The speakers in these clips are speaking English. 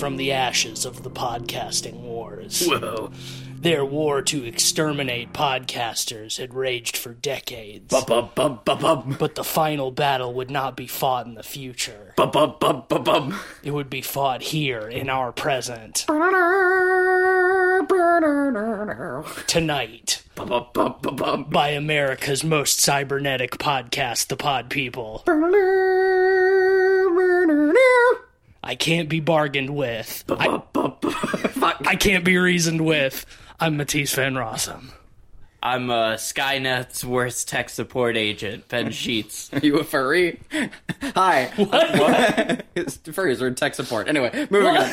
from the ashes of the podcasting wars. Whoa. Their war to exterminate podcasters had raged for decades. Bum bum bum bum bum But the final battle would not be fought in the future. bum bum bum bum bum. It would be fought here in our present. Tonight, Bum bum bum bum bum. by America's most cybernetic podcast, The Pod People. I can't be bargained with. I. I can't be reasoned with. I'm Matisse Van Rossum. I'm uh, Skynet's worst tech support agent, Ben Sheets. Are you a furry? Hi. What? Furries are in tech support. Anyway, moving on.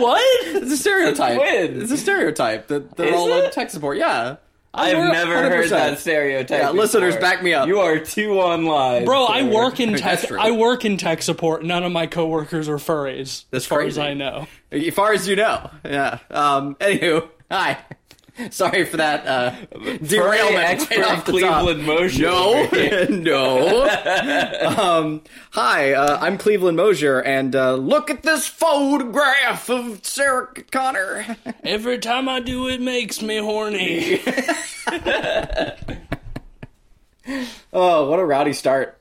What? It's a stereotype. Twins. It's a stereotype that they're Is all in it? tech support. Yeah. I've We're never heard 100%. that stereotype. Yeah, listeners, back me up. You are too online, Bro, I work in tech. true. I work in tech support. None of my coworkers are furries, That's as far crazy. as I know. As far as you know. Yeah. Um. Anywho, hi. Sorry for that uh, derailment right off the top. Cleveland Mosier No, no. um, hi, uh, I'm Cleveland Mosier, and uh, look at this photograph of Sarah Connor. Every time I do, it makes me horny. Oh, what a rowdy start!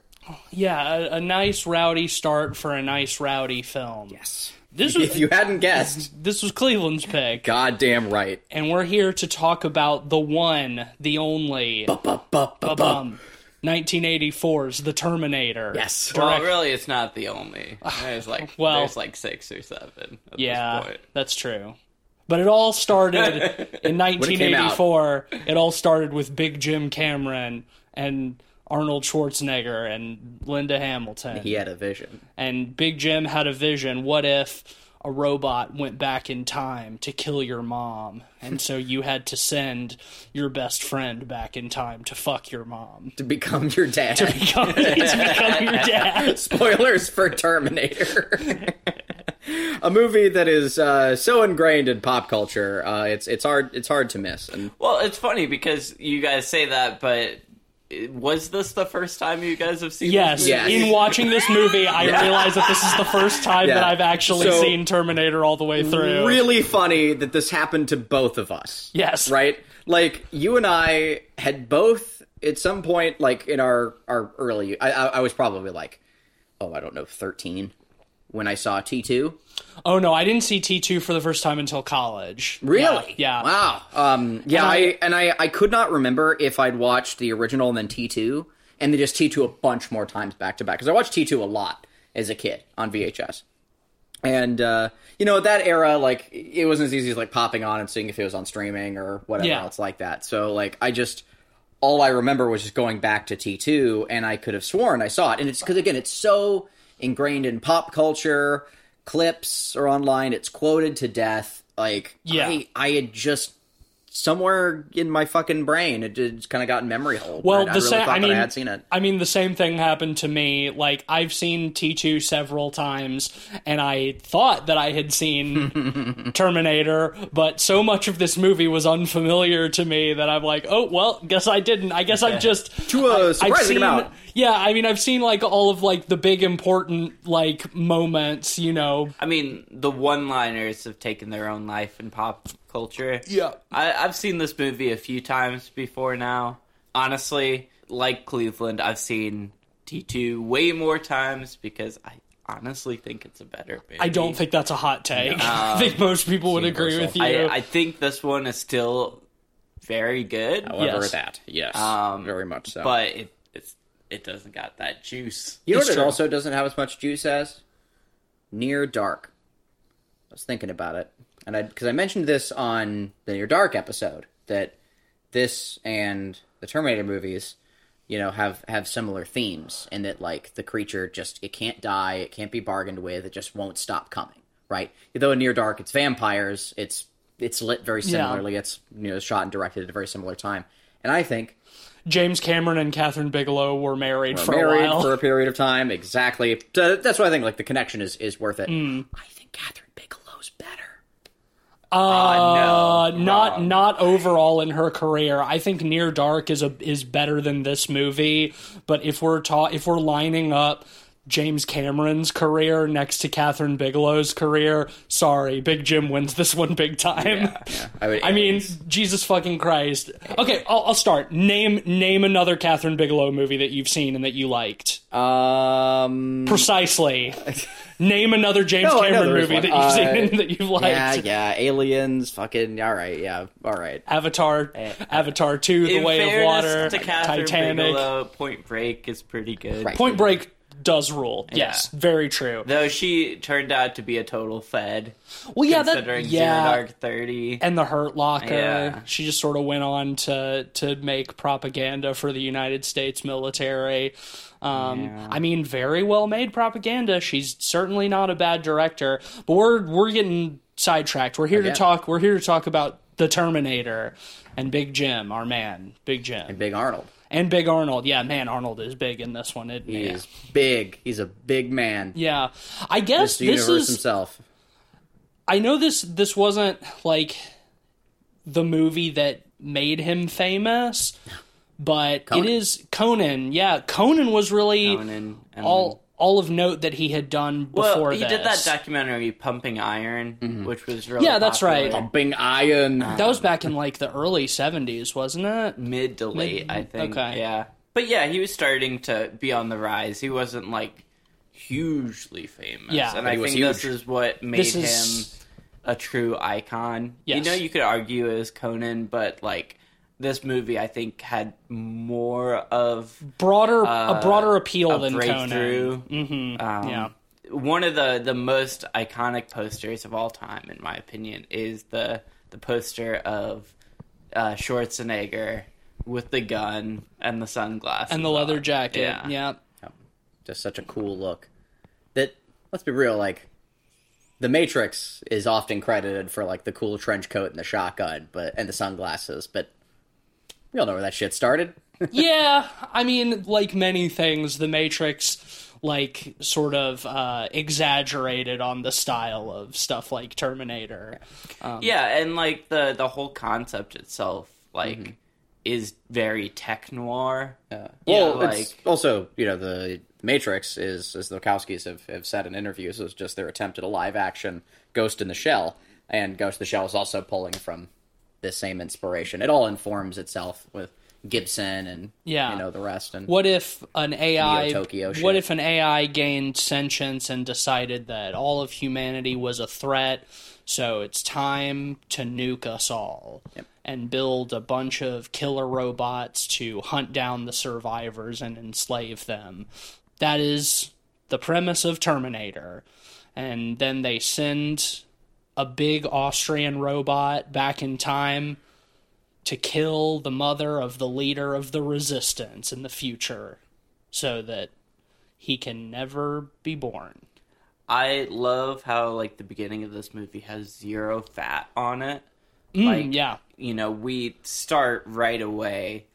yeah, a, a nice rowdy start for a nice rowdy film. Yes. This was If you hadn't guessed, this was Cleveland's pick, goddamn right. and we're here to talk about the one, the only, Ba-ba-ba-ba-ba. um, 1984's The Terminator. Yes. Well, really, it's not the only. There's like, Well- there's like six or seven. At Yeah, This point. that's true. But it all started in came out. 1984. It all started with Big Jim Cameron and Arnold Schwarzenegger and Linda Hamilton. He had a vision. And Big Jim had a vision. What if a robot went back in time to kill your mom? And so you had to send your best friend back in time to fuck your mom. To become your dad. To become, to become your dad. Spoilers for Terminator. a movie that is uh, so ingrained in pop culture. Uh, it's it's hard it's hard to miss. And Well, it's funny because you guys say that, but was this the first time you guys have seen? Yes, This Yes. in watching this movie, I realized that this is the first time Yeah. that I've actually So- seen Terminator all the way through. really funny that this happened to both of us. Yes. Right? Like you and I had both at some point like in our our early I I, I was probably like oh, I don't know, 13 when I saw T2. Oh no, I didn't see T two for the first time until college. Really? Yeah. yeah. Wow. Um, yeah, And I, I- and I, I could not remember if I'd watched the original and then T two, and then just T two a bunch more times back to back because I watched T two a lot as a kid on VHS. And uh, you know, at that era, like it wasn't as easy as like popping on and seeing if it was on streaming or whatever Yeah. else like that. So like I just all I remember was just going back to T two, and I could have sworn I saw it. And it's because again, it's so ingrained in pop culture. Clips are online. It's quoted to death. Like Yeah. I, I had just somewhere in my fucking brain, it just kind of got in memory hole. Well, I, I the really same. thought I that mean, I had seen it. I mean, the same thing happened to me. Like I've seen T two several times, and I thought that I had seen Terminator, but so much of this movie was unfamiliar to me that I'm like, oh well, guess I didn't. I guess I've just To a I've surprising seen, amount. Yeah, I mean, I've seen like all of like the big important like moments. You know, I mean, the one-liners have taken their own life in pop culture. Yeah. I, I've seen this movie a few times before now. Honestly, like Cleveland, I've seen T2 way more times because I honestly think it's a better movie. I don't think that's a hot take. I think most people would agree with you. I, I think this one is still very good, However, Yes. that yes, Um, very much so. but it it's, it doesn't got that juice. you know what it also doesn't have as much juice as Near Dark. I was thinking about it, and I because I mentioned this on the Near Dark episode that this and the Terminator movies, you know, have have similar themes and that like the creature just it can't die, it can't be bargained with, it just won't stop coming. Right? Though in Near Dark it's vampires, it's it's lit very similarly. It's you know shot and directed at a very similar time, and I think James Cameron and Kathryn Bigelow were married for married a while. for a period of time. Exactly. So that's why I think like the connection is is worth it. Hmm. I think Kathryn. Uh, no, not wrong. not overall in her career. I think Near Dark is a is better than this movie. But if we're ta- if we're lining up James Cameron's career next to Kathryn Bigelow's career. Sorry, Big Jim wins this one big time. Yeah, I, would, I mean, Jesus fucking Christ. Okay, I'll, I'll start. Name name another Kathryn Bigelow movie that you've seen and that you liked. um, Precisely. name another James No, Cameron there is movie one. that you've Uh, seen and that you've liked. yeah, yeah, aliens, fucking, all right, yeah, all right. Avatar, Avatar Two, The Way of fairness Water, to Kathryn Titanic. Bigelow, Point Break is pretty good. Right. Point Break does rule. Yes, very true. Though she turned out to be a total fed, Well, yeah, that considering yeah, Zero Dark Thirty. and the Hurt Locker. Yeah. She just sort of went on to to make propaganda for the United States military. Um, Yeah. I mean, very well made propaganda. She's certainly not a bad director. But we're we're getting sidetracked. We're here to talk. We're here to talk about the Terminator and Big Jim, our man, Big Jim, And Big Arnold. And Big Arnold. Yeah, man, Arnold is big in this one. Isn't He he? is big. He's a big man. Yeah, I guess The this universe is. himself. I know this this wasn't like the movie that made him famous, but Conan. it is Conan. Yeah, Conan was really Conan, and all all of note that he had done before well, he this. did that documentary "Pumping Iron," mm-hmm. which was really Yeah, that's popular. right. Pumping iron. Um, that was back in like the early seventies, wasn't it? mid to late, I think. okay. Yeah, but yeah, he was starting to be on the rise. He wasn't like hugely famous. Yeah. and I he was think this is what made This him a true icon. Yes. You know, you could argue as Conan, but like this movie, I think had more of Broader uh, a broader appeal a than breakthrough. Conan. hmm Um, yeah. One of the the most iconic posters of all time, in my opinion, is the the poster of uh, Schwarzenegger with the gun and the sunglasses And the leather on. jacket. Yeah. yeah. Just such a cool look. That let's be real, like the Matrix is often credited for like the cool trench coat and the shotgun, but and the sunglasses, but we all know where that shit started. yeah, I mean, like many things, The Matrix, like, sort of uh, exaggerated on the style of stuff like Terminator. Um, Yeah, and like the the whole concept itself, like, Mm-hmm. is very tech noir. Uh, Yeah, well, it's like- also you know the Matrix is, as the Wachowskis have, have said in interviews, is just their attempt at a live action Ghost in the Shell, and Ghost in the Shell is also pulling from this same inspiration. It all informs itself with Gibson and Yeah. you know the rest. And What if an AI? Shit. What if an AI gained sentience and decided that all of humanity was a threat? So it's time to nuke us all Yep. and build a bunch of killer robots to hunt down the survivors and enslave them. That is the premise of Terminator. And then they send a big Austrian robot back in time to kill the mother of the leader of the resistance in the future so that he can never be born. I love how like the beginning of this movie has zero fat on it. Mm, Like, yeah. you know, we start right away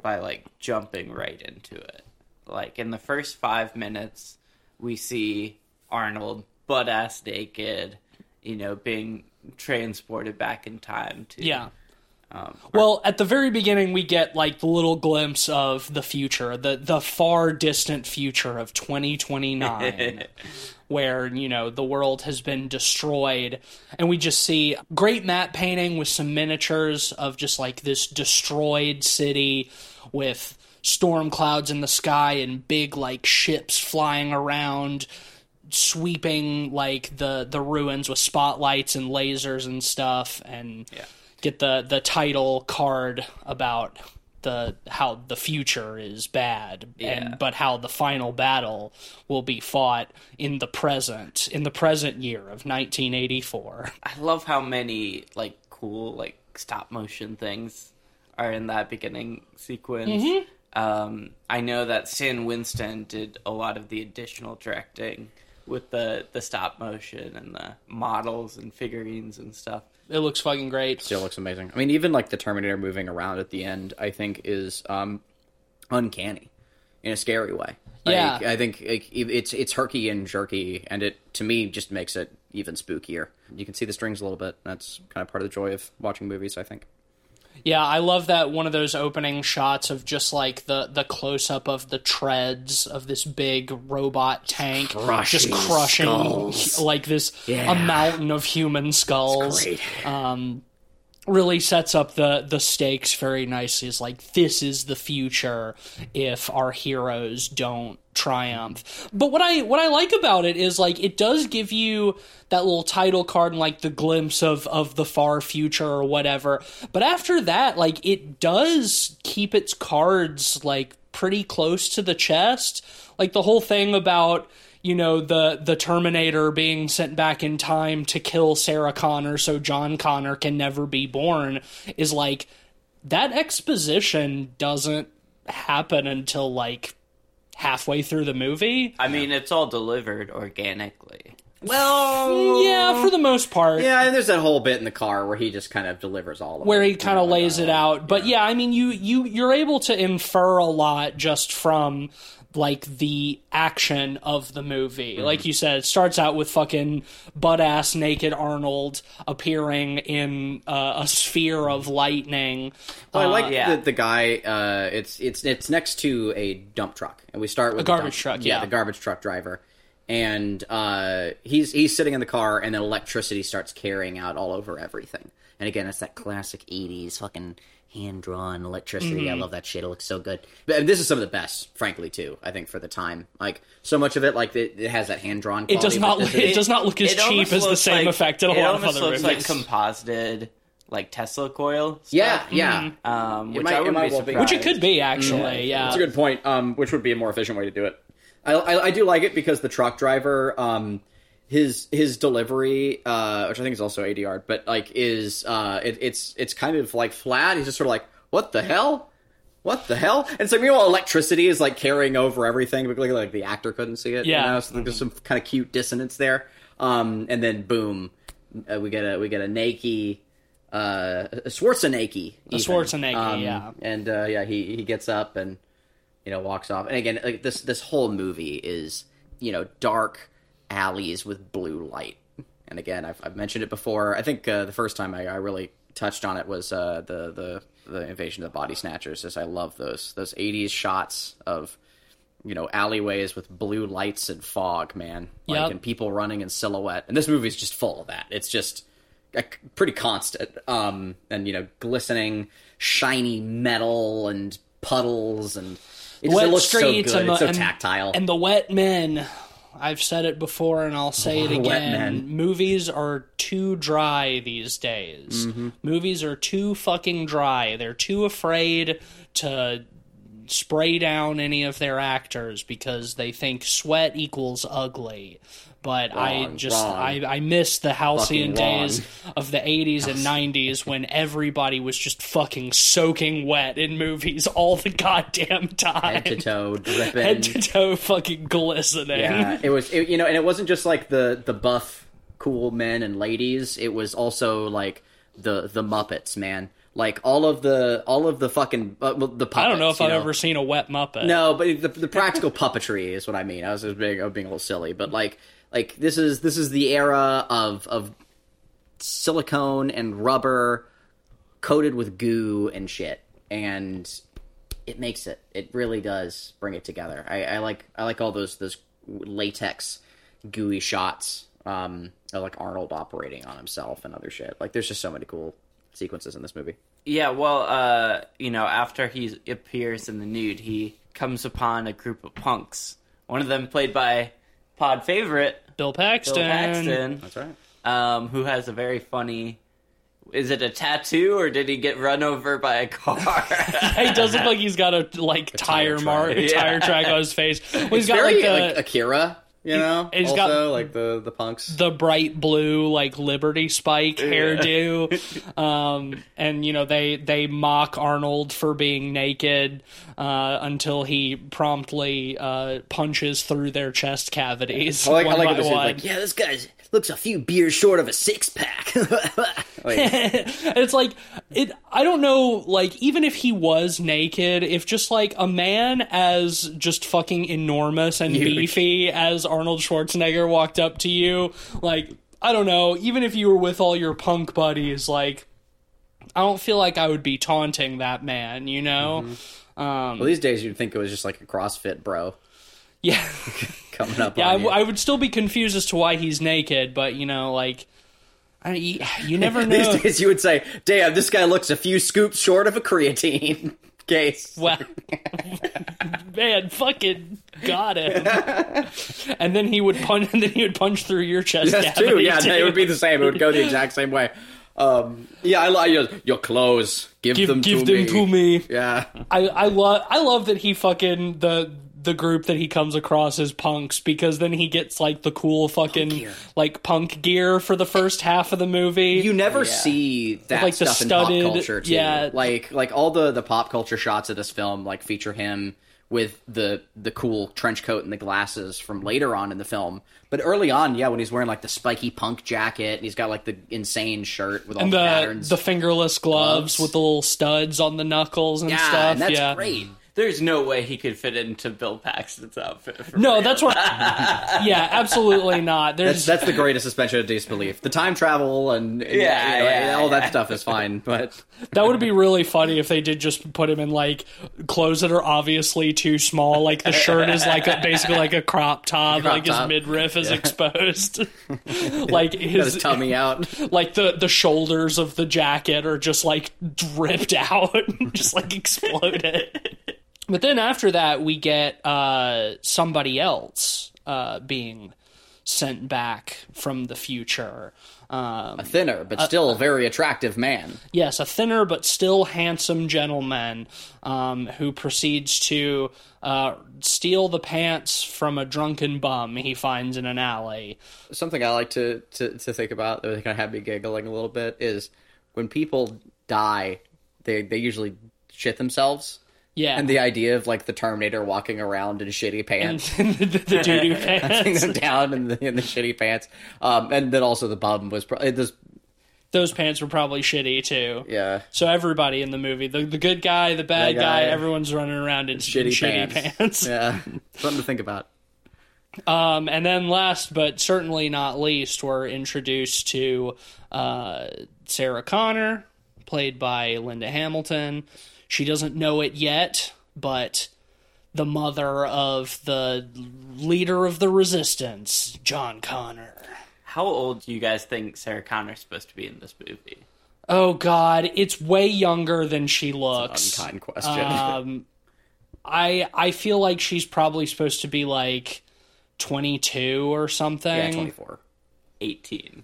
by like jumping right into it. Like in the first five minutes, we see Arnold butt ass naked, you know, being transported back in time to Yeah. Um, Well, at the very beginning, we get like the little glimpse of the future, the the far distant future of 2029, where you know the world has been destroyed, and we just see great matte painting with some miniatures of just like this destroyed city with storm clouds in the sky and big like ships flying around sweeping like the the ruins with spotlights and lasers and stuff and Yeah. get the the title card about the how the future is bad Yeah. and but how the final battle will be fought in the present in the present year of 1984 I love how many like cool like stop motion things are in that beginning sequence. Um, I know that Stan Winston did a lot of the additional directing with the the stop motion and the models and figurines and stuff. it looks fucking great still looks amazing. I mean, even like the Terminator moving around at the end, I think is um, uncanny in a scary way. Like, Yeah. I think like, it's it's herky and jerky, and it to me just makes it even spookier. You can see the strings a little bit. That's kind of part of the joy of watching movies. I think. Yeah, I love that one of those opening shots of just like the the close up of the treads of this big robot tank Crushing just crushing skulls. like this Yeah. a mountain of human skulls. Um really sets up the the stakes very nicely. It's like this is the future if our heroes don't triumph. But what I what I like about it is like it does give you that little title card and like the glimpse of of the far future or whatever. But after that, like it does keep its cards like pretty close to the chest. Like the whole thing about you know the the Terminator being sent back in time to kill Sarah Connor so John Connor can never be born is like that exposition doesn't happen until like halfway through the movie. I mean, it's all delivered organically. Well, Yeah, for the most part. yeah, and there's that whole bit in the car where he just kind of delivers all of where it. he kind of oh lays it out. But yeah, I mean, you you you're able to infer a lot just from like the action of the movie. Like you said, it starts out with fucking butt ass naked Arnold appearing in uh, a sphere of lightning. Well, I like yeah. the, the guy. Uh, it's it's it's next to a dump truck, and we start with the garbage dump- truck, yeah. the garbage truck driver, and uh, he's he's sitting in the car, and then electricity starts carrying out all over everything. And again, it's that classic '80s fucking hand drawn electricity. Mm-hmm. I love that shit. It looks so good. But this is some of the best, frankly, too. I think for the time, like so much of it, like it, it has that hand drawn. It does not look, it does not look as cheap as the same like- effect in a lot of other looks movies. like composited, like Tesla coil. Stuff, Yeah, yeah. Um, which might- I it wouldn't might be well be. surprised. Which it could be actually, yeah. That's a good point. Um, which would be a more efficient way to do it. I, I, I do like it because the truck driver, um, his his delivery, uh, which I think is also ADR, but like is uh, it, it's it's kind of like flat. He's just sort of like, what the hell? What the hell? And so meanwhile, electricity is like carrying over everything, but like, like the actor couldn't see it. Yeah. you know? so there's some kind of cute dissonance there. Um, and then boom, uh, we get a we get a Nike, uh, a Schwarzenegger, A Schwarzenegger, yeah. and uh, yeah, he he gets up and you know walks off. And again, like this this whole movie is you know dark alleys with blue light. And again, I've, I've mentioned it before. I think uh, the first time I, I really touched on it was uh, the the the invasion of the body snatchers. As I love those those '80s shots of you know alleyways with blue lights and fog, man. Like Yep. and people running in silhouette. And this movie's just full of that. It's just uh, pretty constant. Um, and you know, glistening, shiny metal and puddles and it just it looks so good. and it's the- so and- tactile. And the wet men. I've said it before and I'll say it again. Movies are too dry these days. Mm-hmm. Movies are too fucking dry. They're too afraid to spray down any of their actors because they think sweat equals ugly. But I just wrong. I, I miss the halcyon wrong. days of the 80s and 90s when everybody was just fucking soaking wet in movies all the goddamn time head to toe dripping. head to toe fucking glistening. Yeah, it was it, you know, and it wasn't just like the the buff cool men and ladies. It was also like the the Muppets, man. Like all of the all of the fucking uh, well, the puppets. I don't know if I've ever seen a wet Muppet. No, but the, the practical puppetry is what I mean. I was just being, I was being a little silly, but like like this is this is the era of of silicone and rubber coated with goo and shit, and it makes it. It really does bring it together. I, I like I like all those those latex gooey shots. Um, of like Arnold operating on himself and other shit. Like there's just so many cool sequences in this movie. Yeah, well, uh, you know, after he appears in the nude, he comes upon a group of punks. One of them played by pod favorite Bill Bill Paxton. Paxton, That's right. um, who has a very funny. Is it a tattoo or did he get run over by a car? He does look like he's got a like tire tire mark, track. Yeah. tire track on his face. Well, he's It's got very like the like Akira, you know. he's also, got- like the the punks. the bright blue like Liberty Spike hairdo, um, and you know they they mock Arnold for being naked uh, until he promptly uh, punches through their chest cavities. I like, I one like by it. This one. like, yeah, this guy looks a few beers short of a six pack. And it's like it I don't know like even if he was naked if just like a man as just fucking enormous and Huge. beefy as Arnold Schwarzenegger walked up to you like I don't know even if you were with all your punk buddies like I don't feel like I would be taunting that man, you know. Mm-hmm. Um, Well, these days you'd think it was just like a CrossFit bro yeah, coming up yeah. I, on you. w- I would still be confused as to why he's naked, but you know, like, I, you, you never know. These days you would say, "Damn, this guy looks a few scoops short of a creatine case." Well, man, fucking got him. and then he would punch, and then he would punch through your chest. That's true. Yeah, too. it would be the same. It would go the exact same way. Um, yeah, I like your, your clothes. Give, Give, them, give to, them me. to me. Yeah, I, I love I love that he fucking the the group that he comes across as punks because then he gets like the cool fucking gear. like punk gear for the first half of the movie. you never Yeah. see that Like the stuff in pop culture too. yeah. like like all the the pop culture shots of this film like feature him with the the cool trench coat and the glasses from later on in the film. But early on, yeah, when he's wearing like the spiky punk jacket and he's got like the insane shirt with all and the, the patterns. the fingerless gloves, Gloves. with the little studs on the knuckles and yeah, stuff. and that's yeah. great. There's no way he could fit into Bill Paxton's outfit. For No, real. that's what. yeah, absolutely not. That's There's that's the greatest suspension of disbelief. The time travel and, and, Yeah, you know, yeah, all that yeah. stuff is fine, but that would be really funny if they did just put him in like clothes that are obviously too small. Like the shirt is like a, basically like a crop top, Crop like top. his midriff is exposed. like his his tummy out. like the the shoulders of the jacket are just like dripped out, just like exploded. But then after that, we get uh, somebody else uh, being sent back from the future. Um, A thinner but still very attractive man. yes, a thinner but still handsome gentleman um, who proceeds to uh, steal the pants from a drunken bum he finds in an alley. Something I like to, to, to think about that kind of had me giggling a little bit is when people die, they they usually shit themselves. Yeah, And the idea of like the Terminator walking around in shitty pants, the, the doo-doo pants. them down in the, in the shitty pants, um, and then also the bum was pro- it was Those pants were probably shitty too. yeah So everybody in the movie, the the good guy, the bad Bad guy, guy. everyone's running around in shitty, shitty pants. pants. yeah something to think about. Um, and then last but certainly not least, we're introduced to uh, Sarah Connor, played by Linda Hamilton. She doesn't know it yet, but the mother of the leader of the resistance, John Connor. How old do you guys think Sarah Connor's supposed to be in this movie? Oh God, it's way younger than she looks. Unkind question. Um, I I feel like she's probably supposed to be like twenty two or something. yeah, twenty four. 18.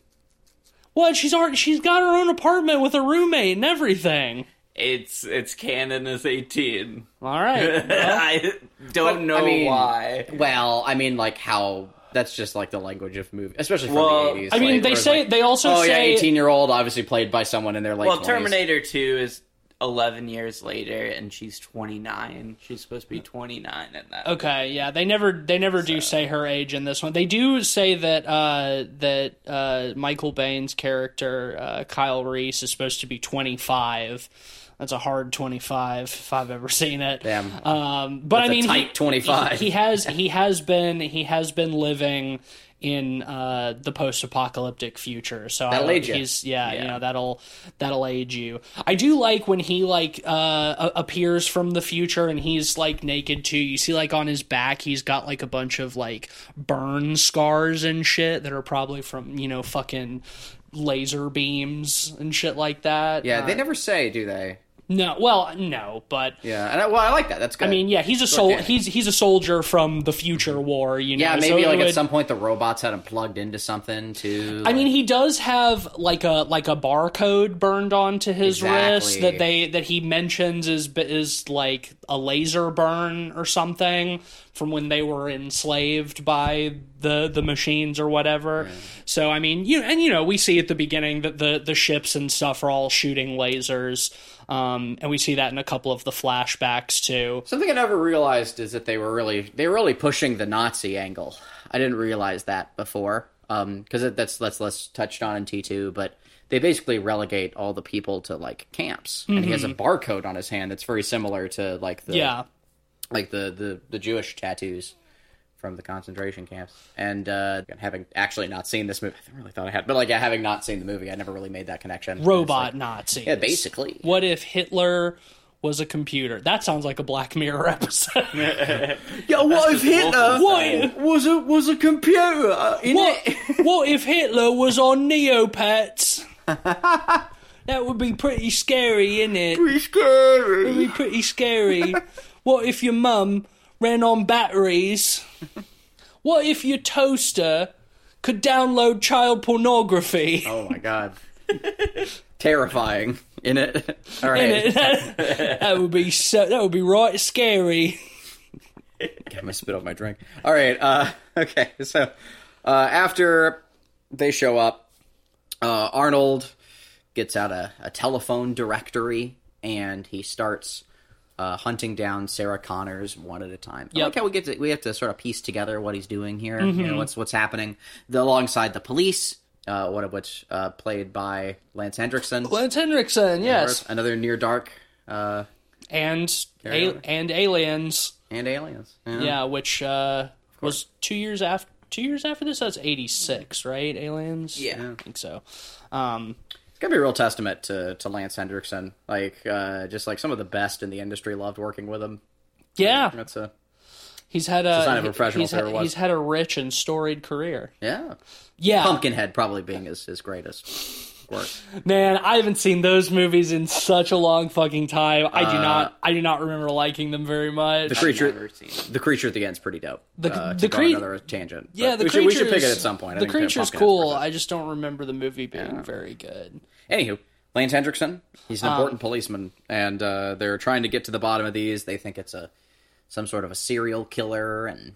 What? She's already she's got her own apartment with a roommate and everything. It's it's canon as 18. All right. Well, I don't know I mean, why. Well, I mean, like how that's just like the language of movie, especially from Well, the eighties. I mean, they say they also oh yeah, say eighteen year old, obviously played by someone in their late. Well, 20s. Terminator 2 is 11 years later and she's 29. She's supposed to be 29 in that. Okay, yeah, they never they never do say her age in this one. They do say that uh, that uh, Michael Biehn's character uh, Kyle Reese is supposed to be twenty five. That's a hard twenty five if I've ever seen it. Damn. Um, but That's I a mean, tight he, 25. He, he has he has been he has been living in uh, the post-apocalyptic future. So That'll I, age he's yeah, you know that'll that'll age you. I do like when he like uh, appears from the future and he's like naked too. You see like on his back he's got like a bunch of like burn scars and shit that are probably from you know fucking laser beams and shit like that. Yeah, they Uh, never say, do they? No, well, no, but Yeah, and I, well, I like that. That's good. I mean, yeah, he's a sol- he's he's a soldier from the future war. You know, yeah, maybe it like would- at some point the robots had him plugged into something too. I mean, he does have like a like a barcode burned onto his wrist that they that he mentions is is like a laser burn or something from when they were enslaved by the the machines or whatever. So I mean, you and you know we see at the beginning that the the ships and stuff are all shooting lasers, um, and we see that in a couple of the flashbacks too. Something I never realized is that they were really they were really pushing the Nazi angle. I didn't realize that before because it that's that's less touched on in T two, but they basically relegate all the people to like camps, and he has a barcode on his hand that's very similar to like the Yeah. like the the the Jewish tattoos from the concentration camps. And uh, having actually not seen this movie, I really thought I had, but like yeah, having not seen the movie, I never really made that connection. Robot like- Nazis. yeah, basically. What if Hitler was a computer? That sounds like a Black Mirror episode. Yeah, what if Hitler What? was a was a computer uh, what, what if Hitler was on Neopets? that would be pretty scary, innit? it? Pretty scary. It'd be pretty scary. what if your mum ran on batteries? What if your toaster could download child pornography? Oh my god. Terrifying, in it. All right. Innit? That, that would be so. That would be right scary. I'm gonna spit off my drink. All right. Uh, okay. So uh, after they show up, uh, Arnold gets out a, a telephone directory and he starts uh, hunting down Sarah Connors one at a time. I Yep. like how we get to, we have to sort of piece together what he's doing here. You know what's what's happening the, alongside the police. Uh, one of which uh, played by Lance Henriksen. Lance Henriksen, yes, Another near dark uh, and a- and Aliens, and aliens. yeah, which uh, was two years after. Two years after this, that's eighty six, right? Aliens, Yeah. I think so. Um, It's gotta be a real testament to, to Lance Henriksen. Like, uh, just like some of the best in the industry loved working with him. yeah, That's a he's had a, sign of a professional he's, had, he's had a rich and storied career. yeah. Yeah, Pumpkinhead probably being his, his greatest work. Man, I haven't seen those movies in such a long fucking time. I do Uh, not. I do not remember liking them very much. The creature, Never seen it. the creature at the end's pretty dope. The- uh, the go cre- on another tangent. yeah, the we should, we should pick it at some point. The think creature's cool. I just don't remember the movie being very good. Anywho, Lance Henriksen, he's an Um, important policeman, and uh, they're trying to get to the bottom of these. They think it's a some sort of a serial killer, and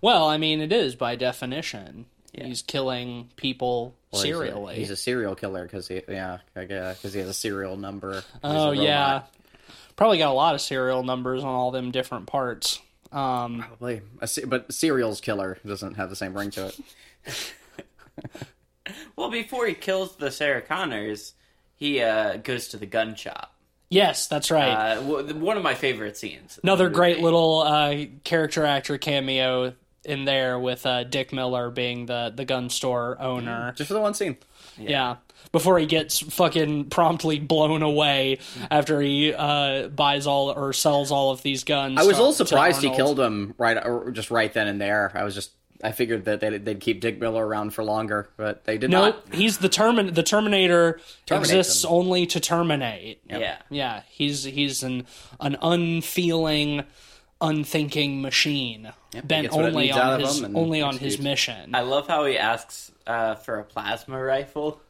Well, I mean, it is by definition. He's killing people well, he's a- serially. He's a, serial killer because he, yeah, because he has a serial number. Oh yeah, probably got a lot of serial numbers on all them different parts. Um, Probably, a but serial's killer doesn't have the same ring to it. Well, before he kills the Sarah Connors, he uh, goes to the gun shop. yes, that's right. Uh, one of my favorite scenes. Another great little uh, character actor cameo in there with uh, Dick Miller being the the gun store owner. Just for the one scene. Yeah. Before he gets fucking promptly blown away after he uh, buys all or sells all of these guns. I was a little surprised he killed him right, or just right then and there. I was just, I figured that they'd, they'd keep Dick Miller around for longer, but they did Nope, not. No, he's the termin. The Terminator Terminate exists them. only to terminate. Yeah. Yeah, he's he's an an unfeeling, unthinking machine bent gets what it only on his only on his mission. I love how he asks uh, for a plasma rifle.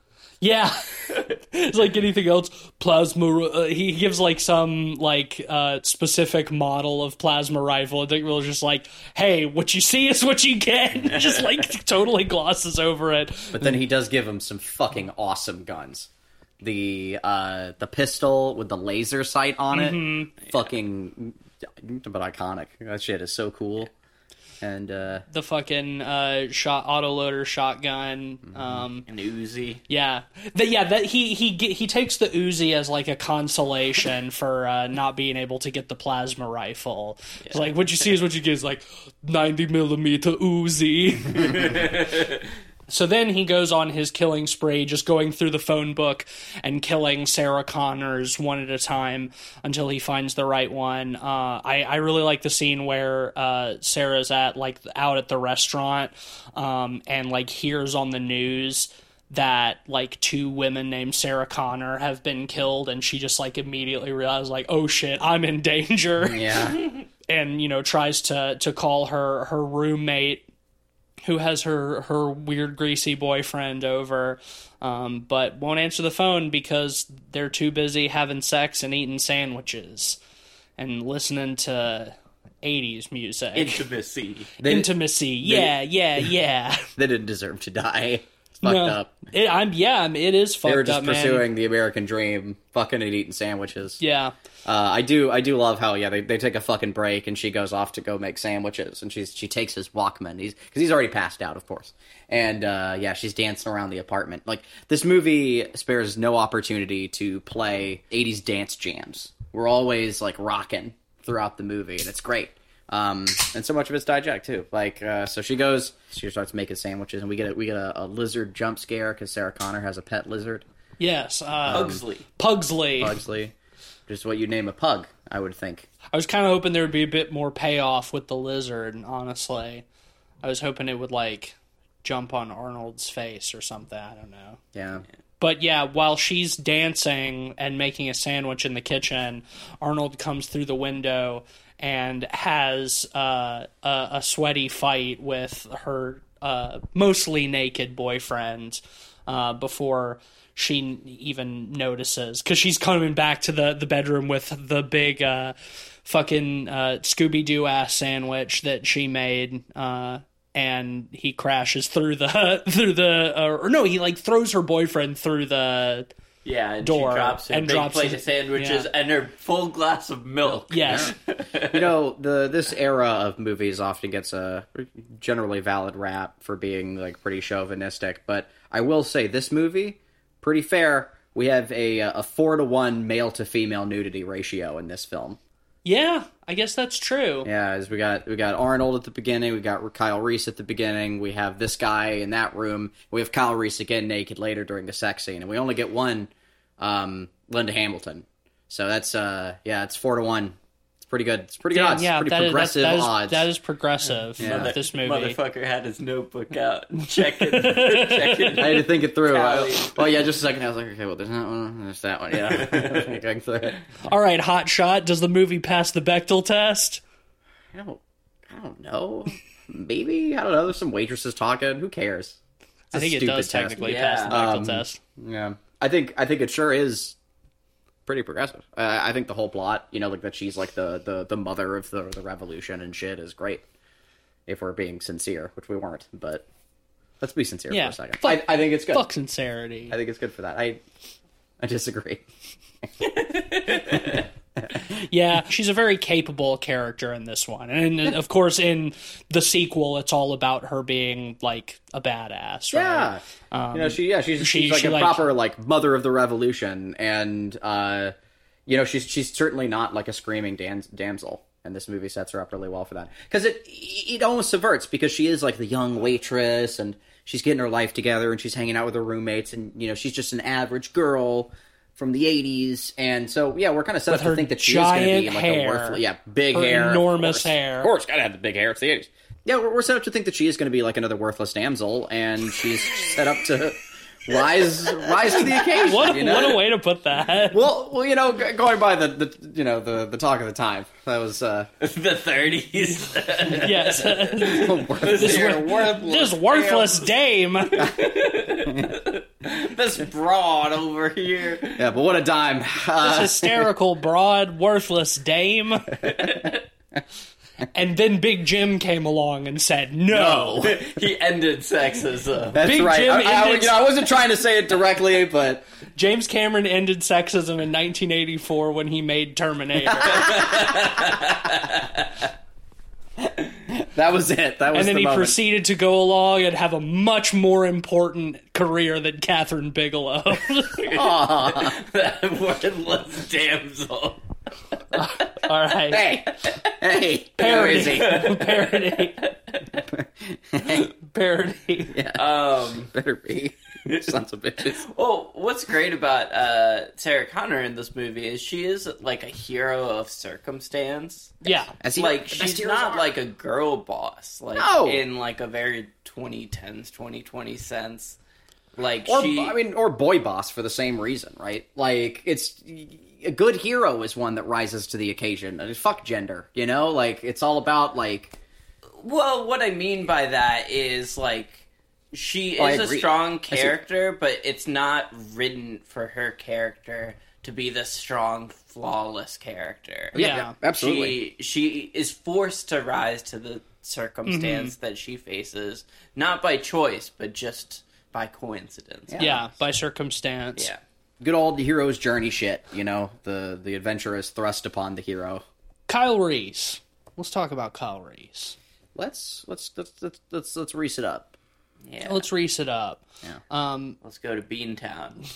Yeah, it's like anything else. Plasma. Uh, he gives like some like uh, specific model of plasma rifle. I think we're just like, hey, what you see is what you get. just like totally glosses over it. But then he does give him some fucking awesome guns. The uh, the pistol with the laser sight on it, Mm-hmm. fucking, but iconic. That shit is so cool. And uh, The fucking uh, shot autoloader shotgun. Mm-hmm. Um, An Uzi. yeah, that yeah that he he he takes the Uzi as like a consolation for uh, not being able to get the plasma rifle. It's like what you see is what you get. Is like ninety millimeter Uzi. So then he goes on his killing spree, just going through the phone book and killing Sarah Connors one at a time until he finds the right one. Uh, I, I really like the scene where uh, Sarah's at like out at the restaurant um, and like hears on the news that like two women named Sarah Connor have been killed, and she just like immediately realizes like, oh shit, I'm in danger yeah, and you know tries to to call her her roommate who has her her weird greasy boyfriend over um, but won't answer the phone because they're too busy having sex and eating sandwiches and listening to 80s music Intimacy. they, intimacy yeah yeah yeah they didn't deserve to die. It's fucked no up. it, i'm yeah I'm- it is fucked up. They were just up man pursuing the American dream, fucking and eating sandwiches. yeah Uh, I do, I do love how yeah they, they take a fucking break and she goes off to go make sandwiches and she's she takes his Walkman. He's because he's already passed out of course. And uh, yeah she's dancing around the apartment. Like this movie spares no opportunity to play '80s dance jams. We're always like rocking throughout the movie and it's great. Um, and so much of it's diegetic too. Like, uh, so she goes, she starts making sandwiches, and we get a, we get a, a lizard jump scare because Sarah Connor has a pet lizard, Yes, uh, Pugsley. Pugsley. Pugsley, just what you name a pug, I would think. I was kind of hoping there would be a bit more payoff with the lizard. Honestly, I was hoping it would like jump on Arnold's face or something. I don't know. Yeah, But yeah, while she's dancing and making a sandwich in the kitchen, Arnold comes through the window and has uh, a, a sweaty fight with her uh, mostly naked boyfriend uh, before she even notices because she's coming back to the, the bedroom with the big uh, fucking uh, Scooby Doo ass sandwich that she made. Uh, and he crashes through the through the uh, or no he like throws her boyfriend through the Yeah, and door she drops and big drops plate it- of sandwiches yeah. and her full glass of milk. yes you know the this era of movies often gets a generally valid rap for being like pretty chauvinistic, but I will say this movie pretty fair. We have a a four to one male to female nudity ratio in this film. yeah i guess that's true Yeah, as we got we got Arnold at the beginning, we got Kyle Reese at the beginning, we have this guy in that room, we have Kyle Reese again naked later during the sex scene, and we only get one um, Linda Hamilton. So that's uh yeah, it's four to one. It's pretty good. It's pretty good Damn, odds. yeah pretty that is, progressive that, that is, odds. that is progressive Yeah. with this movie Motherfucker had his notebook out, checking, checking. I had to think it through. I, well, yeah, just a second. I was like, okay, well, there's that one, there's that one. Yeah, going through it. all right hot shot does the movie pass the Bechdel test I don't, I don't know. Maybe I don't know. There's some waitresses talking. Who cares? It's a i think it stupid does test. technically Yeah. pass the Bechdel Um, test Yeah, I think I think it sure is pretty progressive. Uh, I think the whole plot, you know, like that she's like the the, the mother of the the revolution and shit, is great. If we're being sincere, which we weren't, but let's be sincere Yeah. for a second. Fuck- I, I think it's good. fuck sincerity I think it's good for that. I I disagree. Yeah, she's a very capable character in this one, and of course, in the sequel, it's all about her being like a badass. Right? Yeah, you know she yeah she's, she- she's like she, a like- proper like mother of the revolution, and uh, you know she's she's certainly not like a screaming dam- damsel. And this movie sets her up really well for that because it it almost subverts because she is like the young waitress and she's getting her life together and she's hanging out with her roommates and you know she's just an average girl from the 80s and so yeah we're kind of set With up to think that she is going to be like hair. a worthless yeah big hair enormous course. hair. of course gotta have the big hair it's the 80s yeah we're, we're set up to think that she is going to be like another worthless damsel and she's set up to rise rise to the occasion What, you know? what a way to put that. well, well, you know, going by the, the you know the the talk of the time, that was uh, the 30s. yes, worthless. this, You're this worthless dame. this broad over here. yeah, but what a dime! Uh, hysterical, broad, worthless dame. And then Big Jim came along and said, "No." he ended sexism. that's Big right. Jim I, I- ended- you know, I wasn't trying to say it directly, but James Cameron ended sexism in 1984 when he made Terminator, that was it. That was and then the he moment. proceeded to go along and have a much more important career than Kathryn Bigelow. that wordless damsel. All right, Hey, hey, Parody. where is he? parody, parody. Um, Better be sons of bitches. well, what's great about uh, Sarah Connor in this movie is she is like a hero of circumstance. Yeah, As he- like she's not are. like a girl boss like No. in like a very 2010s 2020 sense like or she I mean, or boy boss for the same reason, right? Like it's a good hero is one that rises to the occasion. And fuck gender, you know. Like it's all about like well what i mean by that is like she Oh, is a strong character but it's not written for her character to be the strong flawless character Yeah. absolutely. she she is forced to rise to the circumstance Mm-hmm. that she faces not by choice but just by coincidence Yeah. yeah, by circumstance. yeah good old hero's journey shit. You know, the the adventure is thrust upon the hero. Kyle Reese. Let's talk about Kyle Reese. Let's let's let's let's let's, let's reese it up. yeah Let's Reese it up. Yeah. Um, let's go to beantown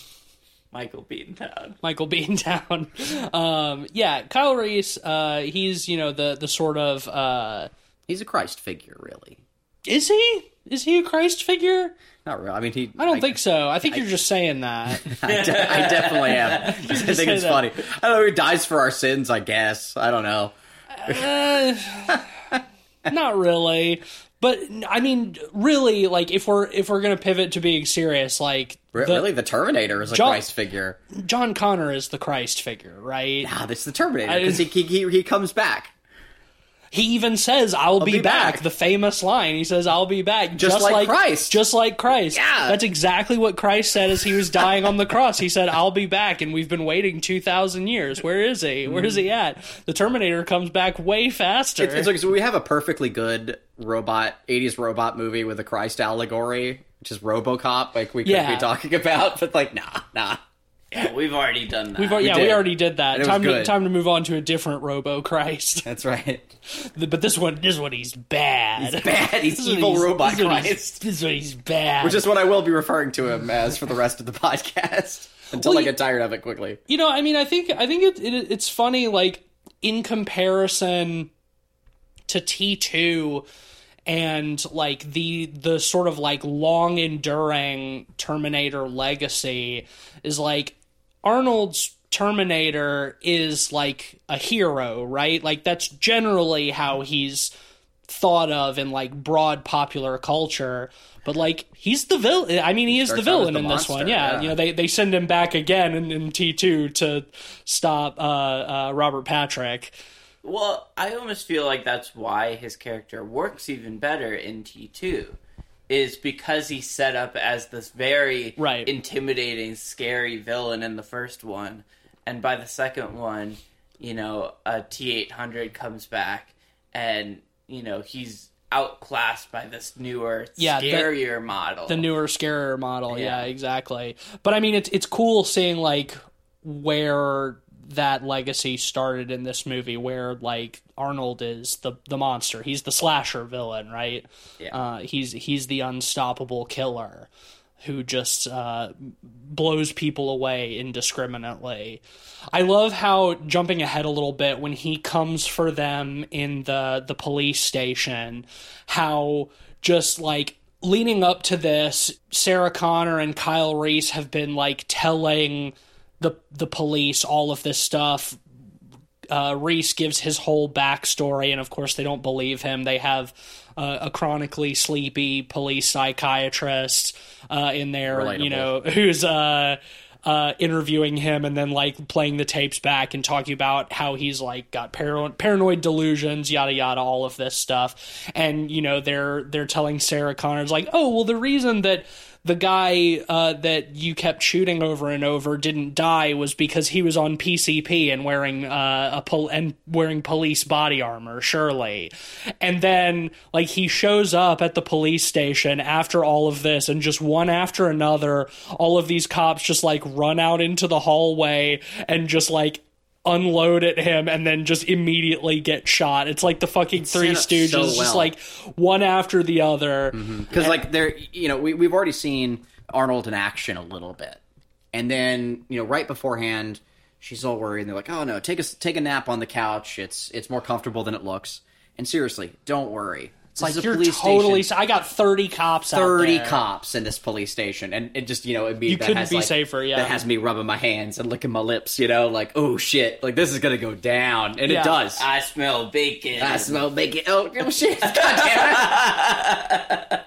Michael Beantown. Michael Beantown. Um, yeah, Kyle Reese. Uh, he's you know the the sort of uh, He's a Christ figure, really. is he is he a Christ figure? Not really. I mean, he. I don't think so. I think you're just saying that. I, de- I definitely am. I think it's that. funny. I don't know. He dies for our sins. I guess. I don't know. Uh, not really. But I mean, really, like if we're if we're gonna pivot to being serious, like the- really, the Terminator is a John- Christ figure. John Connor is the Christ figure, right? Ah, this is the Terminator because he he he comes back. He even says, "I'll, be, be back. back. The famous line. He says, "I'll be back," Just like Christ. Just like Christ. Yeah. that's exactly what Christ said as he was dying on the cross. He said, "I'll be back," and we've been waiting two thousand years. Where is he? Where is he mm. at? The Terminator comes back way faster. It's, it's like so we have a perfectly good robot '80s robot movie with a Christ allegory, which is RoboCop. Like we could Yeah. be talking about, but like nah, nah. Yeah, we've already done that. We've, al- yeah, we did. already did that. And it was Time to good. time to move on to a different Robo Christ. That's right. but this one, this one, he's bad. He's bad. He's This one, evil he's- robot this one, he's- Christ, This one, he's bad. which is what I will be referring to him as for the rest of the podcast until Well, I get tired of it quickly. you know i mean i think i think it, it, it's funny like in comparison to t2 and like the the sort of like long enduring terminator legacy is like arnold's terminator is like a hero right? Like that's generally how he's thought of in like broad popular culture. But like he's the villain i mean he is the starts out as villain the in this one yeah, yeah. you know they, they send him back again in, in t2 to stop uh, uh, robert patrick. Well, I almost feel like that's why his character works even better in T2 is because he's set up as this very Right. intimidating, scary villain in the first one, and by the second one, you know, a T800 comes back and, you know, he's outclassed by this newer, Yeah, the- scarier model. the newer scarier model yeah. Yeah. exactly but i mean it's it's cool seeing like where that legacy started in this movie where like arnold is the the monster he's the slasher villain right Yeah. uh he's he's the unstoppable killer who just uh, blows people away indiscriminately. I love how jumping ahead a little bit when he comes for them in the the police station, how just like leading up to this, Sarah Connor and Kyle Reese have been like telling the the police all of this stuff uh, Reese gives his whole backstory, and of course, they don't believe him. They have uh, a chronically sleepy police psychiatrist uh, in there, you know, who's uh, uh, interviewing him and then like playing the tapes back and talking about how he's like got paranoid, paranoid delusions, yada yada, all of this stuff. And you know, they're they're telling Sarah Connor's like, oh well, the reason that the guy uh, that you kept shooting over and over didn't die was because he was on PCP and wearing uh, a pol- and wearing police body armor, surely. And then like he shows up at the police station after all of this, and just one after another, all of these cops just like run out into the hallway and just like unload at him and then just immediately get shot. It's like the fucking Three Stooges, so just like one after the other. Mm-hmm. because like they're you know we, we've already seen arnold in action a little bit. And then you know right beforehand she's all worried and they're like oh no take a take a nap on the couch. It's it's more comfortable than it looks. And seriously don't worry It's like you're totally. I got thirty cops. out 30 there. cops in this police station and it just you know it'd be You that couldn't has, be like- safer, yeah. that has me rubbing my hands and licking my lips you know like oh shit like this is gonna go down and Yeah. it does I smell bacon. I smell bacon. Oh, oh shit! God damn it!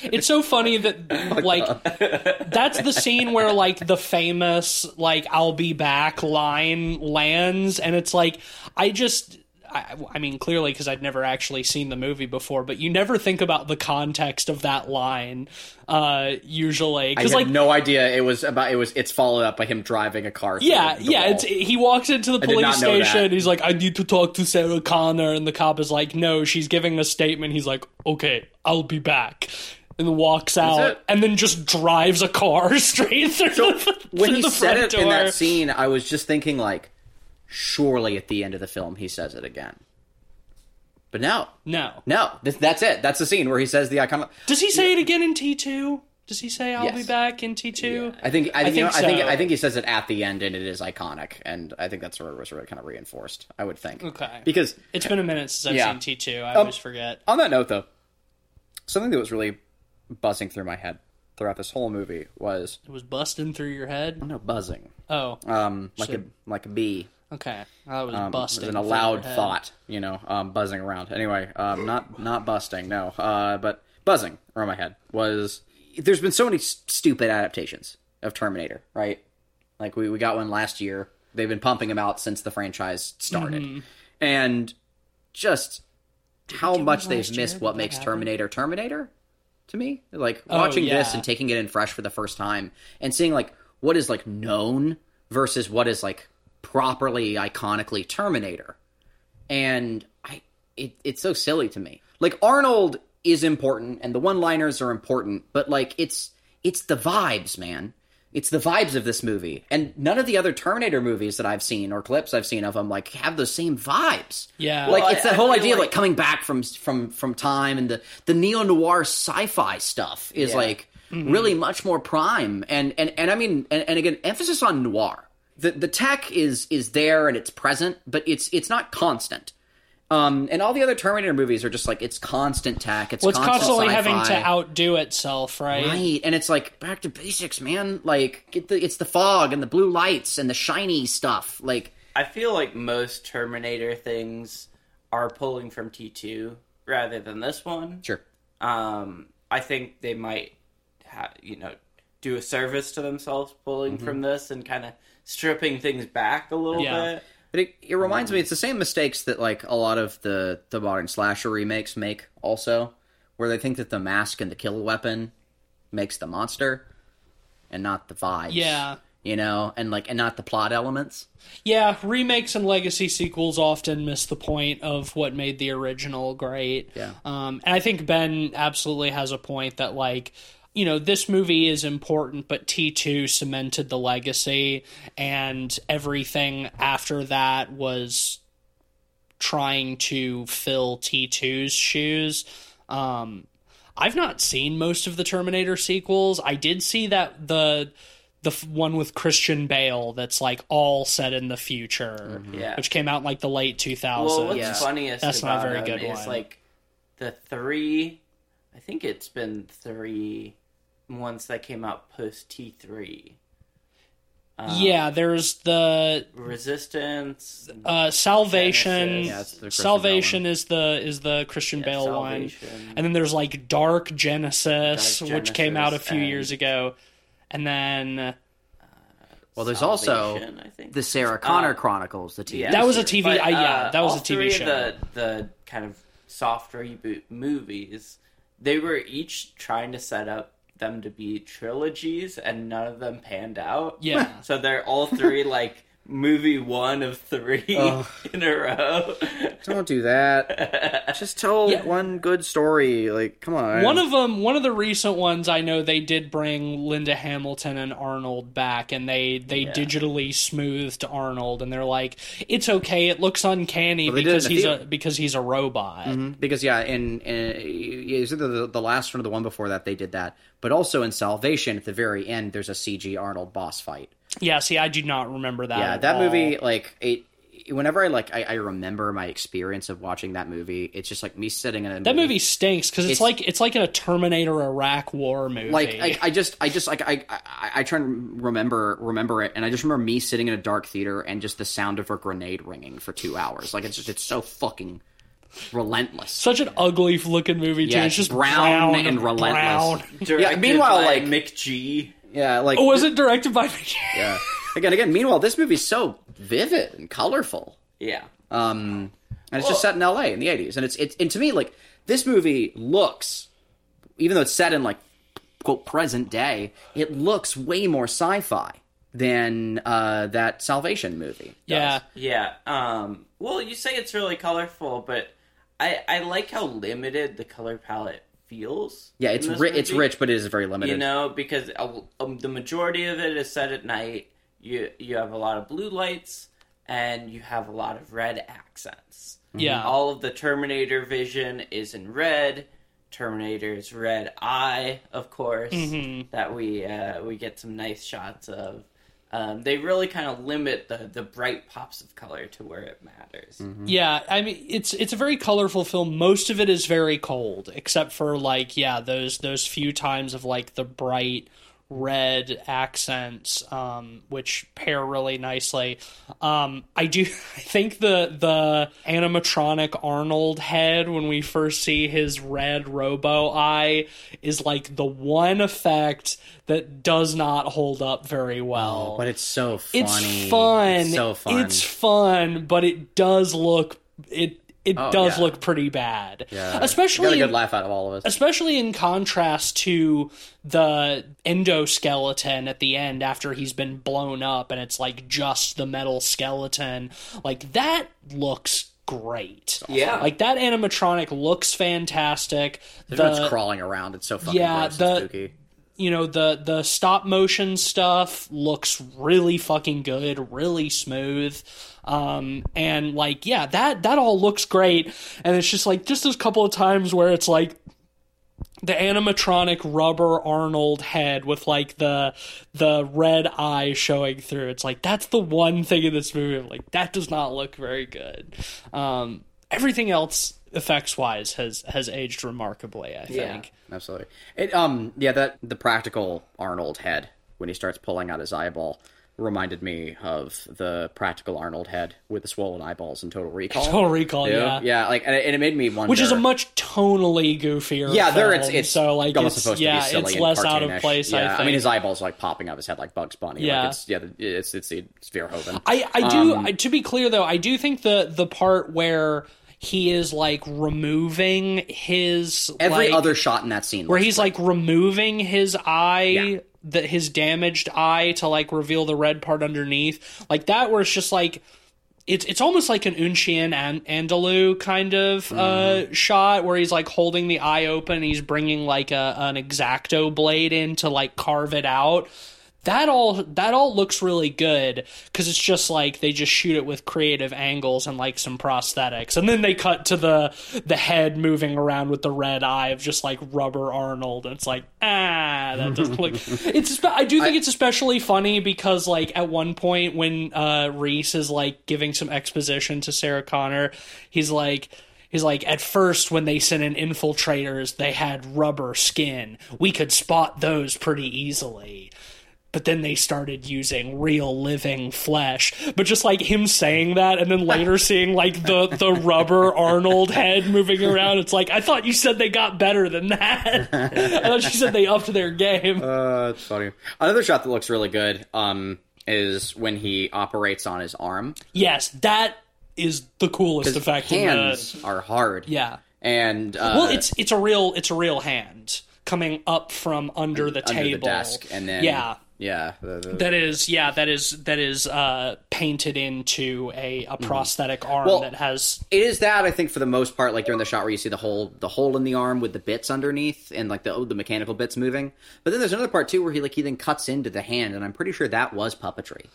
It's so funny that oh, like that's the scene where like the famous like "I'll be back" line lands, and it's like I just. I, I mean, clearly, because I'd never actually seen the movie before, but you never think about the context of that line. Uh, usually, I because had like no idea it was about. It was. It's followed up by him driving a car. Yeah, yeah. he walks into the police station. He's like, "I need to talk to Sarah Connor," and the cop is like, "No, she's giving a statement." He's like, "Okay, I'll be back," and walks out, and then just drives a car straight through the when he the said it in that scene, I was just thinking like, surely at the end of the film he says it again. But no, No, no, th- that's it. That's the scene where he says the iconic. does he say it again in T two? Does he say I'll be back in T two? I think I I think, you know, think I think. I think he says it at the end, and it is iconic, and I think that's where it was really kind of reinforced. I would think. Okay. Because It's been a minute since I've Yeah. seen T two. I Um, always forget. on that note, though, something that was really buzzing through my head throughout this whole movie was It was busting through your head. no buzzing, Oh, um, like So- a like a bee, okay. that was um, busting. an through loud your head. thought, you know, um, buzzing around. Anyway, um, not not busting, no, uh, but buzzing around my head was. There's been so many s- stupid adaptations of Terminator, right? Like we, we got one last year. They've been pumping them out since the franchise started, Mm-hmm. and just how much they've last year? missed what that makes happen? Terminator Terminator to me. Like Oh, watching this and taking it in fresh for the first time and seeing like what is like known versus what is like properly iconically Terminator. And I it, it's so silly to me. Like Arnold is important and the one-liners are important, but like it's it's the vibes, man. It's the vibes of this movie. And none of the other Terminator movies that I've seen or clips I've seen of them like have those same vibes. Yeah. Like Well, it's I- that I whole feel idea of like- like coming back from from from time and the the neo noir sci-fi stuff is Yeah. like mm-hmm. really much more prime and and and I mean and, and again emphasis on noir. The the tech is is there and it's present, but it's it's not constant. Um, and all the other Terminator movies are just like it's constant tech. It's Well, it's constant constantly sci-fi. having to outdo itself, right? Right, and it's like back to basics, man. Like get the it's the fog and the blue lights and the shiny stuff. Like I feel like most Terminator things are pulling from T2 rather than this one. sure, Um, I think they might, have you know, do a service to themselves pulling from this and kind of stripping things back a little Yeah. bit. But it, it reminds me, it's the same mistakes that like a lot of the the modern slasher remakes make, also, where they think that the mask and the kill weapon makes the monster, and not the vibes. Yeah. you know, and like and not the plot elements. Yeah, remakes and legacy sequels often miss the point of what made the original great. Yeah. Um, and I think Ben absolutely has a point that, like, you know, this movie is important, but T2 cemented the legacy, and everything after that was trying to fill T2's shoes. Um, I've not seen most of the Terminator sequels. I did see that the the f- one with Christian Bale that's like all set in the future, Yeah. which came out in like the late 2000s. Well, what's Yeah. funniest That's not a about very them good is one. like the three. I think it's been three ones that came out post T three. yeah, there's the Resistance. uh, Salvation. Yeah, the Christian Salvation is the is the Christian Yeah, Bale one, and then there's like Dark Genesis, Dark which came out a few and- years ago, and then Well, there's also Salvation, I think. the Sarah Connor Uh, Chronicles, the TV. Yeah. That was a But, TV I- yeah, that was all a TV three show. Of the the kind of soft reboot movies, they were each trying to set up them to be trilogies, and none of them panned out. Yeah. so they're all three like movie one of three in a row. Don't do that. Just tell Yeah. one good story. Like, come on. One of them, one of the recent ones, I know they did bring Linda Hamilton and Arnold back, and they they Yeah. digitally smoothed Arnold, and they're like, it's okay, it looks uncanny Well, because he's theater. a because he's a robot. Mhm. because yeah, in, in yeah, it's either the, the last one or the one before that they did that, but also in Salvation at the very end, there's a CG Arnold boss fight. Yeah, see, I do not remember that. yeah, at that all. movie like it. Whenever I like, I, I remember my experience of watching that movie. It's just like me sitting in a That movie stinks because it's, It's- like it's like in a Terminator Iraq War movie. like I, I just I just like I, I I try and remember remember it and I just remember me sitting in a dark theater and just the sound of a grenade ringing for two hours like it's just it's so fucking relentless such an ugly looking movie too. Yeah, it's just brown brown, and relentless. brown. Directed meanwhile, like- McG yeah like Oh, was it directed by? yeah again again meanwhile this movie's so vivid and colorful Yeah. um and it's just set in LA in the 80s and it's it's and to me like this movie looks even though it's set in like quote present day it looks way more sci-fi than uh that Salvation movie does. yeah, Yeah. Um, well, you say it's really colorful, but I I like how limited the color palette feels. Yeah, it's this ri- it's rich, but it is very limited. You know, because uh, um, the majority of it is set at night. You you have a lot of blue lights and you have a lot of red accents. yeah. All of the Terminator vision is in red. Terminator's red eye, of course, Mm-hmm. that we uh, we get some nice shots of. Um, they really kind of limit the, the bright pops of color to where it matters. Yeah, I mean it's it's a very colorful film. Most of it is very cold, except for like yeah, those those few times of like the bright red accents, um, which pair really nicely. Um, I do I think the the animatronic Arnold head when we first see his red robo eye is like the one effect that does not hold up very well. But it's so funny. It's fun. It's so fun. It's fun, but it does look it it Oh, does yeah. look pretty bad. yeah. got a Especially good in, laugh out of all of us. especially in contrast to the endoskeleton at the end after he's been blown up and it's like just the metal skeleton. Like that looks great. Yeah. Like that animatronic looks fantastic. Even The- it's crawling around. It's so fucking Yeah, gross the- and spooky. you know the the stop motion stuff looks really fucking good really smooth um and like yeah that that all looks great and it's just like just those couple of times where it's like the animatronic rubber arnold head with like the the red eye showing through it's like that's the one thing in this movie I'm like that does not look very good um everything else effects wise has has aged remarkably i Yeah. think Absolutely. It um yeah that the practical Arnold head when he starts pulling out his eyeball reminded me of the practical Arnold head with the swollen eyeballs in Total Recall. Total Recall, Too. yeah. yeah, like and it, and it made me wonder. which is a much tonally goofier. yeah, there it's film, it's so like almost it's, supposed yeah, to be silly it's and less out of place. Yeah, I think. mean his eyeballs are like popping out of his head like Bugs Bunny. Yeah. like it's, yeah, it's it's it's Verhoeven. I I do Um, to be clear though, I do think the the part where he is like removing his Every like, other shot in that scene, where he's great. like removing his eye Yeah. That his damaged eye to like reveal the red part underneath like that where it's just like it's it's almost like an Un Chien Andalou kind of Mm-hmm. uh, shot where he's like holding the eye open and he's bringing like a an exacto blade in to like carve it out that all that all looks really good because it's just like they just shoot it with creative angles and like some prosthetics. And then they cut to the the head moving around with the red eye of just like rubber arnold. And it's like ah that doesn't look it's i do think it's especially funny because like at one point when uh reese is like giving some exposition to sarah connor he's like He's like, at first, when they sent in infiltrators, they had rubber skin. We could spot those pretty easily but then they started using real living flesh. But just like him saying that and then later seeing like the the rubber Arnold head moving around, it's like I thought you said they got better than that. I thought you said they upped their game. Uh, it's funny. Another shot that looks really good um, is when he operates on his arm. yes, that is the coolest effect. in the- Hands are hard. yeah. and uh, Well, it's it's a real it's a real hand coming up from under the under table. the desk, and then yeah. Yeah, the, the, That is, yeah, that is that is uh, painted into a, a prosthetic arm Mm-hmm. Well- that has it is that I think for the most part, like during the shot where you see the hole, the hole in the arm with the bits underneath, and like the oh, the mechanical bits moving. But then there's another part too where he like he then cuts into the hand, and I'm pretty sure that was puppetry.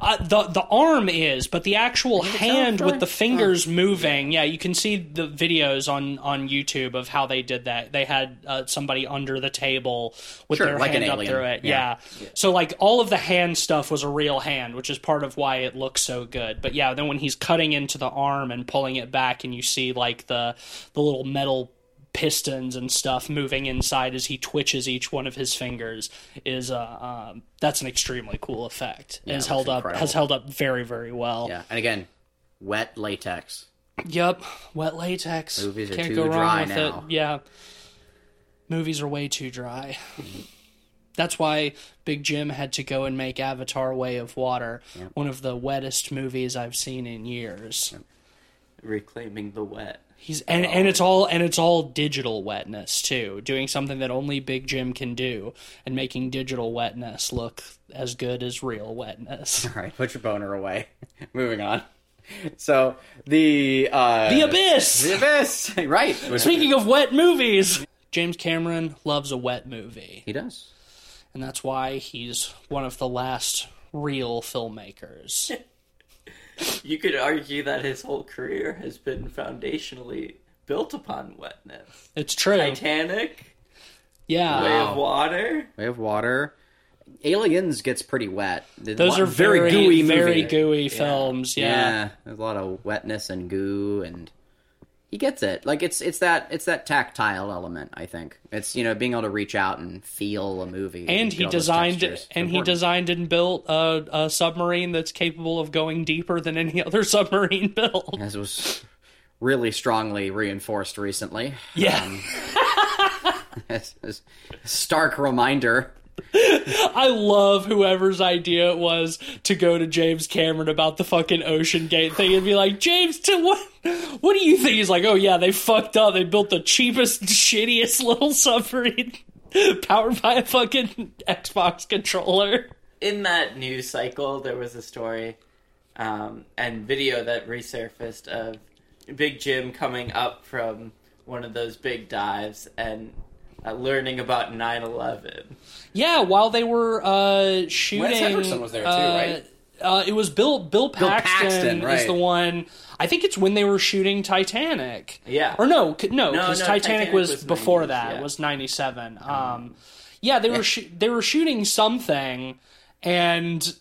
Uh, the the arm is, but the actual hand with the fingers moving. Yeah, you can see the videos on on YouTube of how they did that. They had uh, somebody under the table with Sure, their like an hand up alien. through it. Yeah. Yeah. So like all of the hand stuff was a real hand, which is part of why it looks so good. But yeah, then when he's cutting into the arm and pulling it back, and you see like the the little metal pistons and stuff moving inside as he twitches each one of his fingers is uh um, that's an extremely cool effect. Yeah, has held looks up has held up very very well. Yeah, and again, wet latex. Yep, wet latex. Movies are Can't too go wrong dry with now. it. Yeah, movies are way too dry. That's why Big Jim had to go and make Avatar: Way of Water, one of the wettest movies I've seen in years. Reclaiming the wet. He's and, and it's all and it's all digital wetness too, doing something that only Big Jim can do, and making digital wetness look as good as real wetness. All right, put your boner away. Moving on. So the uh, the Abyss. the abyss, right? Speaking of wet movies, James Cameron loves a wet movie. he does. And that's why he's one of the last real filmmakers. You could argue that his whole career has been foundationally built upon wetness. It's true. Titanic, yeah. Way Wow. of Water. Way of Water. Aliens gets pretty wet. Those one- are very, gooey very movie. gooey films. Yeah. Yeah. there's a lot of wetness and goo, and he gets it. Like it's it's that it's that tactile element. I think it's you know being able to reach out and feel a movie. And he designed and he designed and built a, a submarine that's capable of going deeper than any other submarine built. as was really strongly reinforced recently. Yeah. Um, as- as a stark reminder. I love whoever's idea it was to go to James Cameron about the fucking OceanGate thing and be like, James, to what? What do you think? He's like, oh yeah, they fucked up. They built the cheapest, shittiest little submarine powered by a fucking Xbox controller. In that news cycle, there was a story um, and video that resurfaced of Big Jim coming up from one of those big dives and uh, learning about 9/11. Yeah, while they were uh, shooting, Henriksen was there too, uh, right? Uh, it was Bill Bill Paxton, Paxton, is the one. I think it's when they were shooting Titanic. Yeah. or no, c- no, No, because no, Titanic, Titanic was, was before 90s, that. yeah. It was ninety seven. Um, yeah, they were sh- they were shooting something, and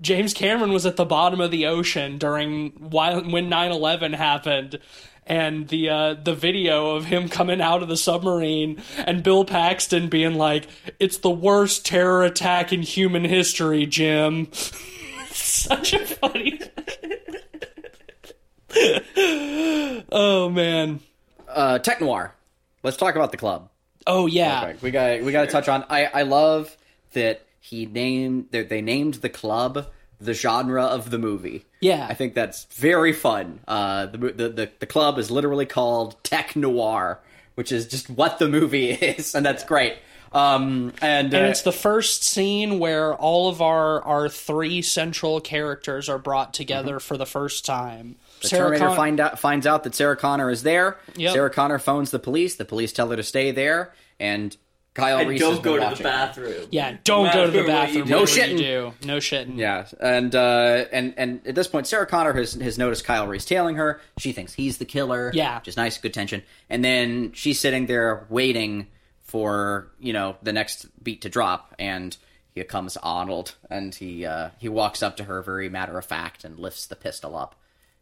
James Cameron was at the bottom of the ocean during while when 9/11 happened. And the uh, the video of him coming out of the submarine and Bill Paxton being like, "It's the worst terror attack in human history, Jim." Such a funny. oh man. Uh, Tech Noir. Let's talk about the club. Oh yeah. We got we got to touch on. I I love that he named that they named the club the genre of the movie. Yeah. I think that's very fun. Uh, the the the, the club is literally called Tech Noir, which is just what the movie is, and that's great. Um, and, And uh, it's the first scene where all of our our three central characters are brought together for the first time. The Sarah Terminator Con- find out, finds out that Sarah Connor is there. Yep. Sarah Connor phones the police. The police tell her to stay there, and Kyle And Reese don't been go to the bathroom. Yeah, don't No go to the matter what you bathroom. No whatever shitting. do. No shitting. Yeah, and uh, and and at this point, Sarah Connor has has noticed Kyle Reese tailing her. She thinks he's the killer. Yeah. just nice, good tension. And then she's sitting there waiting for you know the next beat to drop, and here comes Arnold, and he uh, he walks up to her very matter of fact and lifts the pistol up,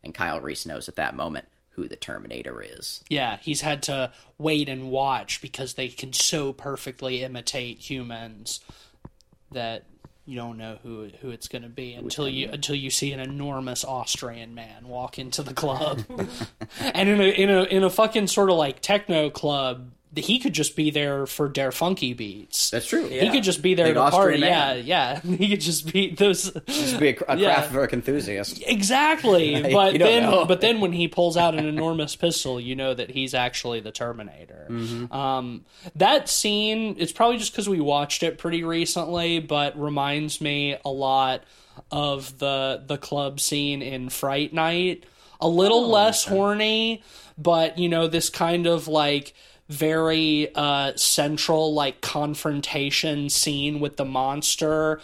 and Kyle Reese knows at that moment who the Terminator is. Yeah, he's had to wait and watch because they can so perfectly imitate humans that you don't know who who it's going to be until you until you see an enormous Austrian man walk into the club. and in a in a in a fucking sort of like techno club, he could just be there for Der Funky beats. That's true. He could just be there Big to Austrian party. Yeah, man. yeah. He could just be those. Just be a, a Yeah. Kraftwerk enthusiast. Exactly, but then know. but then when he pulls out an enormous pistol, you know that he's actually the Terminator. Mm-hmm. Um, that scene, it's probably just because we watched it pretty recently, but reminds me a lot of the the club scene in Fright Night. A little Oh, less horny, but you know this kind of like very uh central like confrontation scene with the monster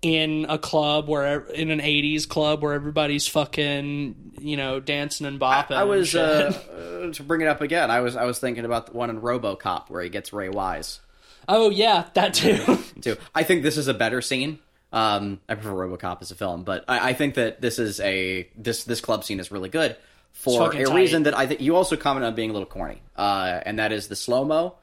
in a club where in an 80s club where everybody's fucking you know dancing and bopping I and was uh, uh, to bring it up again. I was I was thinking about the one in RoboCop where he gets Ray Wise. oh yeah that too too. I think this is a better scene. Um, I prefer RoboCop as a film, but I, I think that this is a this this club scene is really good for a tight. reason that I think you also comment on being a little corny, uh, and that is the slow mo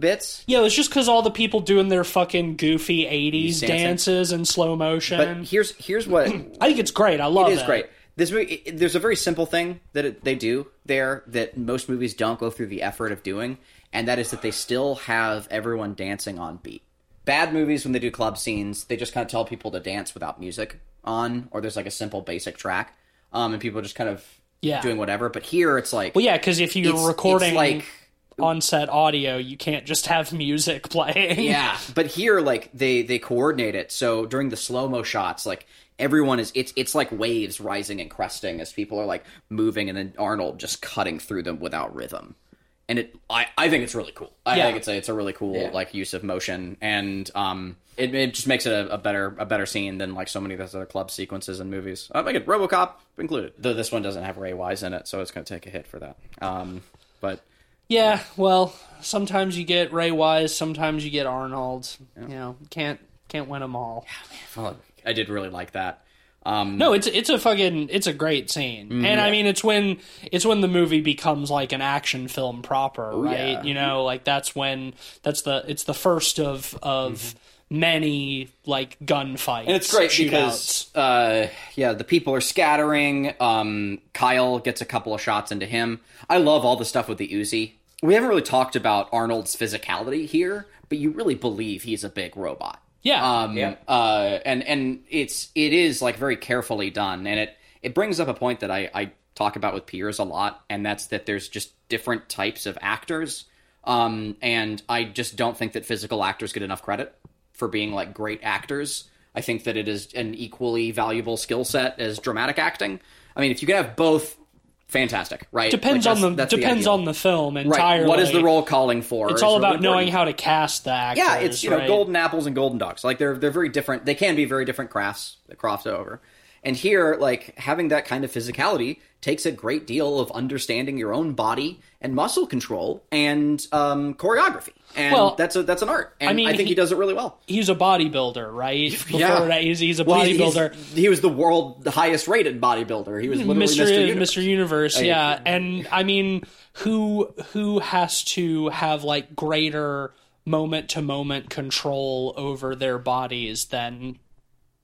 bits. yeah it's just because all the people doing their fucking goofy 80s dancing. dances in slow motion But here's here's what i think it's great i love it it is great. This movie, it- there's a very simple thing that it, they do there that most movies don't go through the effort of doing, and that is that they still have everyone dancing on beat. Bad movies, when they do club scenes, they just kind of tell people to dance without music on, or there's like a simple basic track, um, and people just kind of Yeah. doing whatever. But here, it's like, well yeah because if you're it's- it's recording like on set audio you can't just have music playing Yeah, but here, like they they coordinate it. So during the slow mo shots, like everyone is it's it's like waves rising and cresting as people are like moving, and then Arnold just cutting through them without rhythm. and it I, I think it's really cool. I Yeah. think it's a it's a really cool Yeah. like use of motion, and um, it, it just makes it a, a better a better scene than like so many of those other club sequences in movies. Uh, like RoboCop included. Though this one doesn't have Ray Wise in it, so it's going to take a hit for that. Um, but Yeah, well, sometimes you get Ray Wise, sometimes you get Arnold. You know, can't can't win them all. well, I did really like that. Um, No, it's it's a fucking it's a great scene, Mm-hmm. and I mean it's when it's when the movie becomes like an action film proper, right? Oh, yeah. You know, like that's when that's the it's the first of of many like gunfights. And it's great shootouts. because, uh, yeah, the people are scattering. Um, Kyle gets a couple of shots into him. I love all the stuff with the Uzi. We haven't really talked about Arnold's physicality here, but you really believe he's a big robot. yeah, Um, Yeah. uh, and and it's it is like very carefully done, and it it brings up a point that I, I talk about with peers a lot, and that's that there's just different types of actors, um, and I just don't think that physical actors get enough credit for being like great actors. I think that it is an equally valuable skill set as dramatic acting. I mean, if you can have both, fantastic, right? depends Like, on the depends ideal. on the film right. entirely. What is the role calling for? It's all really about knowing how to cast the actors. Yeah, it's you know golden apples and golden dogs. Like they're they're very different. They can be very different crafts that cross over. And here, like having that kind of physicality takes a great deal of understanding your own body and muscle control and um, choreography. And Well, that's a that's an art. And I, mean, I think he, he- does it really well. He's a bodybuilder, right? Before Yeah. that, he's, he's a Well, bodybuilder. he's- he was the world the highest rated bodybuilder. He was literally Mr. Mr. Universe. Mr. Universe, yeah. And I mean, who who has to have like greater moment to moment control over their bodies than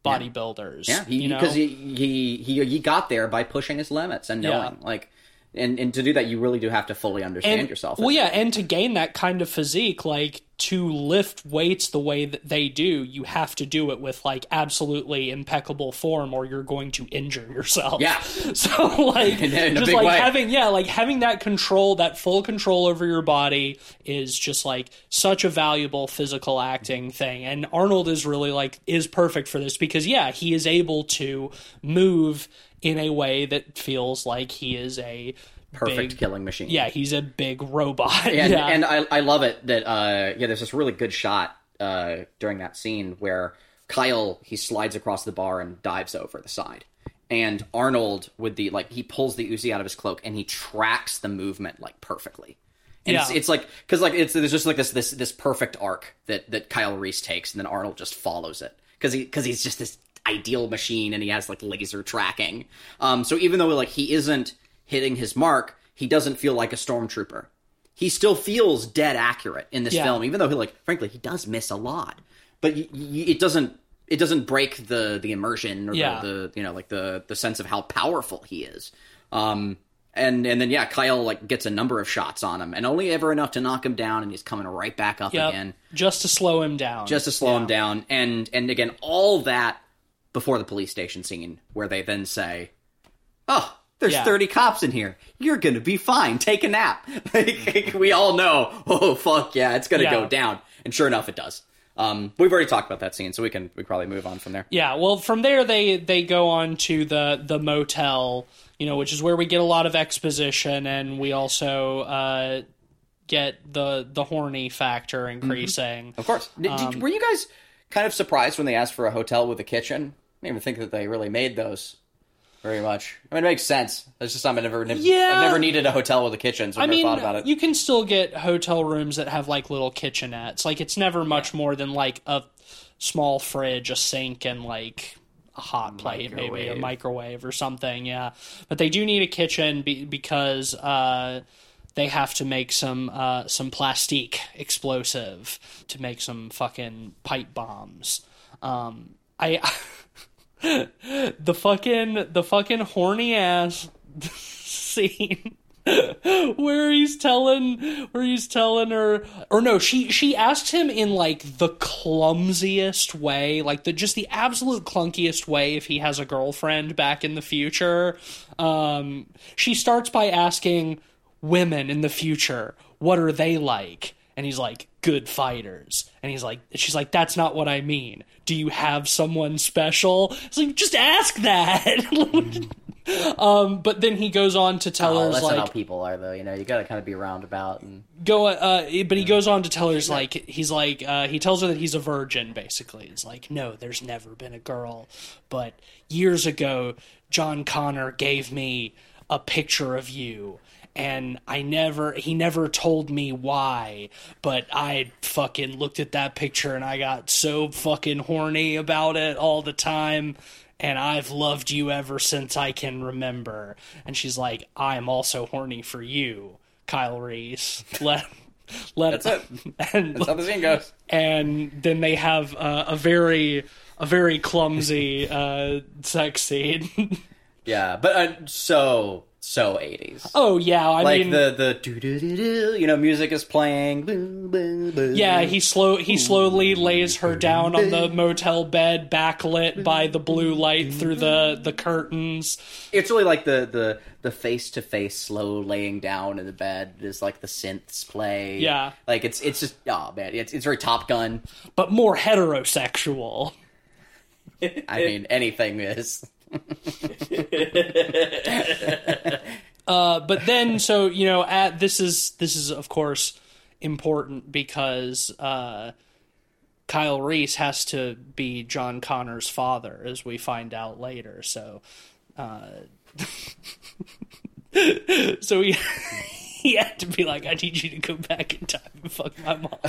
bodybuilders? Yeah, you know, because he, he he he got there by pushing his limits and knowing Yeah. like, and and to do that you really do have to fully understand and, yourself. Well, yeah, and to gain that kind of physique, like to lift weights the way that they do, you have to do it with like absolutely impeccable form, or you're going to injure yourself. Yeah. So like, just like way. having yeah, like having that control, that full control over your body is just like such a valuable physical acting thing. And Arnold is really like is perfect for this because yeah, he is able to move in a way that feels like he is a Perfect big- killing machine. yeah, he's a big robot. and yeah. and I I love it that uh yeah there's this really good shot uh during that scene where Kyle he slides across the bar and dives over the side. And Arnold with the like he pulls the Uzi out of his cloak and he tracks the movement like perfectly. And it's, Yeah. it's like because like it's there's just like this this this perfect arc that that Kyle Reese takes and then Arnold just follows it because he because he's just this ideal machine and he has like laser tracking. Um, so even though like he isn't hitting his mark, he doesn't feel like a stormtrooper. He still feels dead accurate in this Yeah. film, even though he like frankly he does miss a lot, but y- y- it doesn't it doesn't break the the immersion or Yeah. the, the you know like the the sense of how powerful he is. Um, and and then yeah, Kyle like gets a number of shots on him, and only ever enough to knock him down, and he's coming right back up Yep. again just to slow him down. just to slow Yeah. him down. And and again, all that before the police station scene, where they then say, "Oh, there's Yeah. 30 cops in here. You're gonna be fine. Take a nap." Like, we all know. Oh fuck yeah, it's gonna Yeah. go down. And sure enough, it does. Um, we've already talked about that scene, so we can we probably move on from there. Yeah, well, from there they they go on to the the motel, you know, which is where we get a lot of exposition, and we also uh, get the the horny factor Mm-hmm. increasing. Of course. Did, Um, did, were you guys kind of surprised when they asked for a hotel with a kitchen? I didn't even think that they really made those very much. I mean, it makes sense. It's just something I've never, Yeah. I've never needed a hotel with a kitchen, so I I've never mean, thought about it. you can still get hotel rooms that have like little kitchenettes. Like it's never much more than like a small fridge, a sink, and like a hot plate, maybe a Microwave. microwave or something. Yeah, but they do need a kitchen be- because uh, they have to make some uh, some plastique explosive to make some fucking pipe bombs. Um, I. the fucking the fucking horny ass scene where he's telling where he's telling her or no she she asks him in like the clumsiest way like the just the absolute clunkiest way if he has a girlfriend back in the future um she starts by asking women in the future what are they like and he's like good fighters and he's like she's like that's not what i mean do you have someone special it's like just ask that Um, but then he goes on to tell Oh, her that's not how like people are, though. You know, you got to kind of be roundabout and go. Uh, but he goes on to tell her like he's like uh, he tells her that he's a virgin. Basically, it's like no, there's never been a girl, but years ago, John Connor gave me a picture of you. And I never, he never told me why, but I fucking looked at that picture and I got so fucking horny about it all the time. And I've loved you ever since I can remember. And she's like, I'm also horny for you, Kyle Reese. Let, let That's it. And, that's how the scene goes. and then they have uh, a very, a very clumsy uh, sex scene. Yeah, but uh, so so eighties. oh yeah, I like mean, the the you know, music is playing. Boo, boo, boo. Yeah, he slow he slowly lays her down on the motel bed, backlit by the blue light through the the curtains. it's really like the the the face to face slow laying down in the bed is like the synths play. Yeah. like it's it's just oh man, it's it's very Top Gun. but more heterosexual. I mean, anything is. Uh, but then, so you know, at this is this is of course important because uh, Kyle Reese has to be John Connor's father, as we find out later. So, uh, so he he had to be like, "I need you to go back in time and fuck my mom."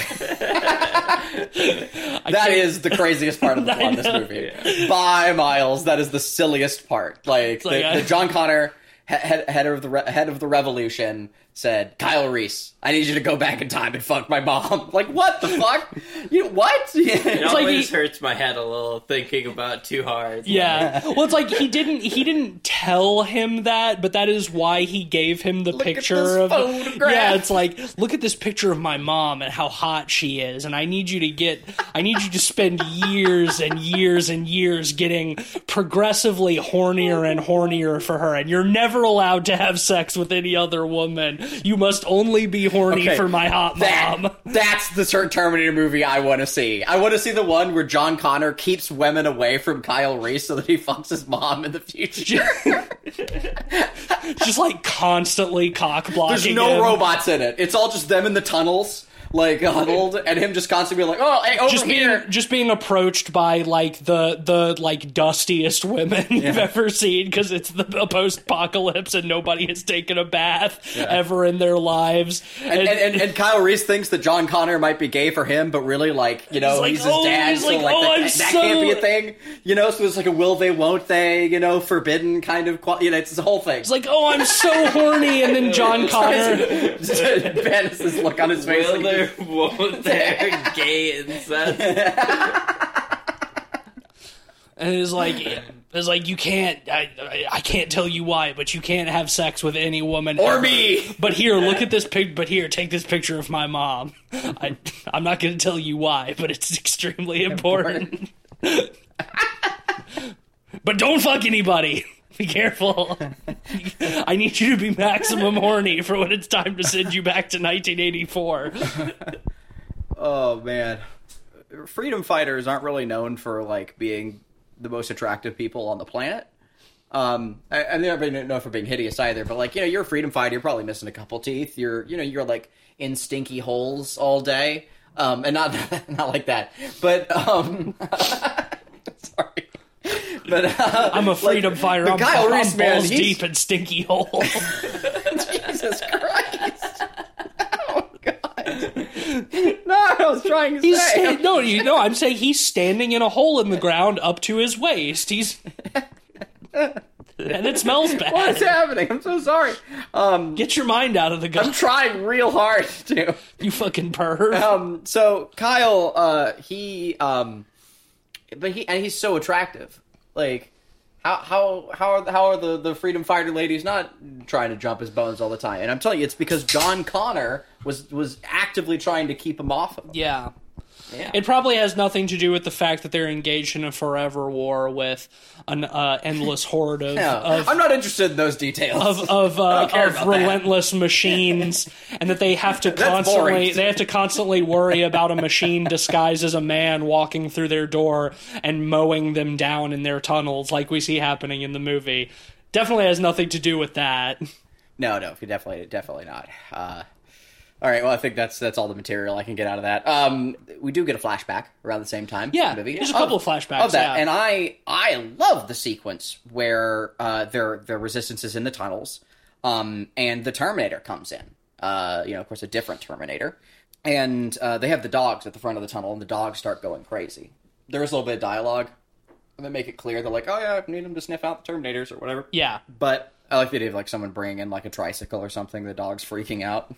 That is the craziest part of the plot of this movie. By miles, that is the silliest part. Like, the, I- the John Connor, head, head of the re- head of the revolution, said, "Kyle Reese, I need you to go back in time and fuck my mom." Like, what the fuck? You what? It like always he- hurts my head a little thinking about too hard. Yeah. Well, it's like he didn't he didn't tell him that, but that is why he gave him the at picture this of photograph. Yeah, it's like look at this picture of my mom and how hot she is and I need you to get I need you to spend years and years and years getting progressively hornier and hornier for her and you're never allowed to have sex with any other woman. You must only be horny Okay, for my hot That, mom. that's the Ter- Terminator movie I want to see. I want to see the one where John Connor keeps women away from Kyle Reese so that he fucks his mom in the future. Just like constantly cock blocking. There's no him. robots in it. It's all just them in the tunnels, like uh, huddled, and him just constantly being like, "Oh, hey, over just being here." just being approached by like the the like dustiest women you've ever seen because it's the post apocalypse and nobody has taken a bath ever in their lives. And, and, and, and Kyle Reese thinks that John Connor might be gay for him, but really, like, you know, He's he's, like, his "Oh," dad, he's so like, like, "Oh, that, that so- can't be a thing, you know. So it's like a will they, won't they, you know, forbidden kind of, qual- you know, it's the whole thing. it's like, oh, I'm so horny, and then John Connor. Venice's look on his face. Will like, there, won't there, gay incest? And it's like, it's like you can't. I, I I can't tell you why, but you can't have sex with any woman or ever. me. But here, look at this pic. But here, take this picture of my mom. I, I'm not going to tell you why, but it's extremely important. but don't fuck anybody. Be careful. I need you to be maximum horny for when it's time to send you back to 1984. Oh man, freedom fighters aren't really known for like being the most attractive people on the planet. Um, I- and they're not known for being hideous either. But like, you know, you're a freedom fighter. You're probably missing a couple teeth. You're, you know, you're like in stinky holes all day. Um, and not not like that. But um, sorry. But uh, I'm a freedom fighter. I'm, Kyle I'm Reese, man, balls he's- deep in stinky hole. Jesus Christ. Oh God. No, I was trying to He's say. sta- no, you know. I'm saying he's standing in a hole in the ground up to his waist. He's and it smells bad. What's happening? I'm so sorry. Um, Get your mind out of the I'm trying real hard to. you fucking perv. Um, so Kyle, uh, he, um, but he and he's so attractive. Like, how how how are how are the the freedom fighter ladies not trying to jump his bones all the time? And I'm telling you, it's because John Connor was was actively trying to keep him off of him. yeah. Yeah. It probably has nothing to do with the fact that they're engaged in a forever war with an uh, endless horde of, Yeah. of I'm not interested in those details. of of, uh, of about that. relentless machines, and that they have to constantly they have to constantly worry about a machine disguised as a man walking through their door and mowing them down in their tunnels, like we see happening in the movie. definitely has nothing to do with that. No, no, definitely, definitely not. Uh, all right, well, I think that's that's all the material I can get out of that. Um, we do get a flashback around the same time. Yeah, the movie. there's a couple of flashbacks, of that, yeah. and I I love the sequence where uh, their their resistance is in the tunnels, um, and the Terminator comes in. Uh, you know, of course, a different Terminator, and uh, they have the dogs at the front of the tunnel, and the dogs start going crazy. There's a little bit of dialogue, and they make it clear they're like, "Oh yeah, I need them to sniff out the Terminators or whatever." Yeah, But I like the idea of like someone bringing in like a tricycle or something. The dog's freaking out.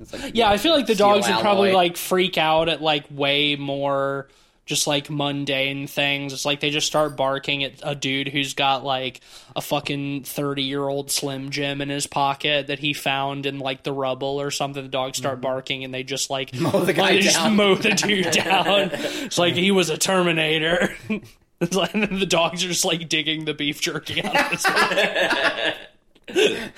It's like, yeah. I feel like the dogs would probably like freak out at like way more just like mundane things. It's like they just start barking at a dude who's got like a fucking 30 year old Slim Jim in his pocket that he found in like the rubble or something. The dogs start barking and they just like Mm-hmm. Mow the guy just down. mow the dude down. It's like he was a Terminator. It's like, and the dogs are just like digging the beef jerky out of his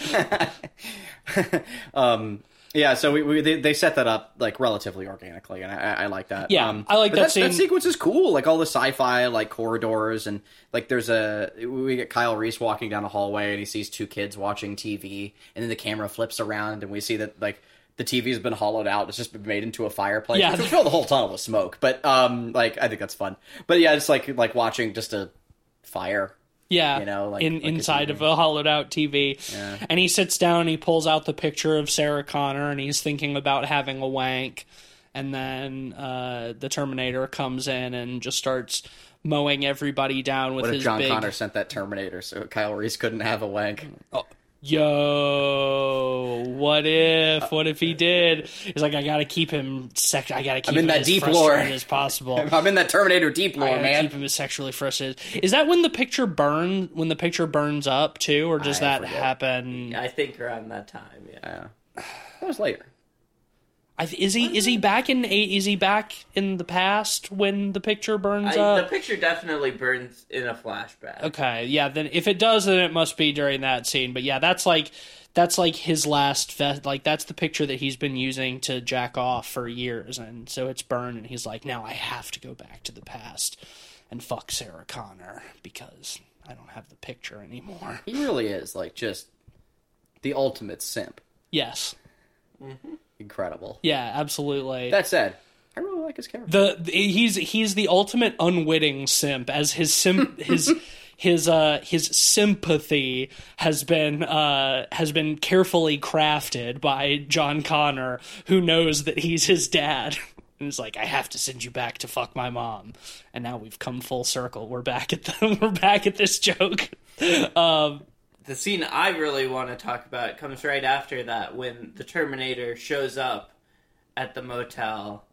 um, yeah, so we, we they, they set that up like relatively organically, and I, I like that. Yeah, um, I like that. That sequence is cool, like all the sci-fi like corridors, and like there's a we get Kyle Reese walking down a hallway, and he sees two kids watching TV, and then the camera flips around, and we see that like the TV has been hollowed out; it's just been made into a fireplace. Yeah. fill the whole tunnel with smoke, but um, like I think that's fun. But yeah, it's like like watching just a fire Yeah, You know, like- in like inside TV. of a hollowed out TV. Yeah. And he sits down, and he pulls out the picture of Sarah Connor, and he's thinking about having a wank. And then uh, the Terminator comes in and just starts mowing everybody down with What if his John big. Connor sent that Terminator so Kyle Reese couldn't have a wank? Yo, what if? What if he did? He's like, I gotta keep him. Sec- I gotta keep in him that as deep frustrated lore. as possible. I'm in that Terminator deep I lore, gotta man. keep him as sexually frustrated. Is that when the picture burn? When the picture burns up too, or does I that forget. happen? I think around that time, yeah. Yeah. That was later. I th- is he is he back in eight? Is he back in the past when the picture burns I, the picture definitely burns in a flashback. okay, yeah. Then if it does, then it must be during that scene. But yeah, that's like that's like his last fe- like that's the picture that he's been using to jack off for years, and so it's burned, and he's like, now I have to go back to the past and fuck Sarah Connor because I don't have the picture anymore. He really is like just the ultimate simp. Yes, mm-hmm. Incredible. yeah, absolutely. That said, I really like his character. the, he's he's the ultimate unwitting simp as his sim his his uh his sympathy has been uh has been carefully crafted by John Connor who knows that he's his dad and is like I have to send you back to fuck my mom and now we've come full circle we're back at the we're back at this joke um The scene I really want to talk about comes right after that when the Terminator shows up at the motel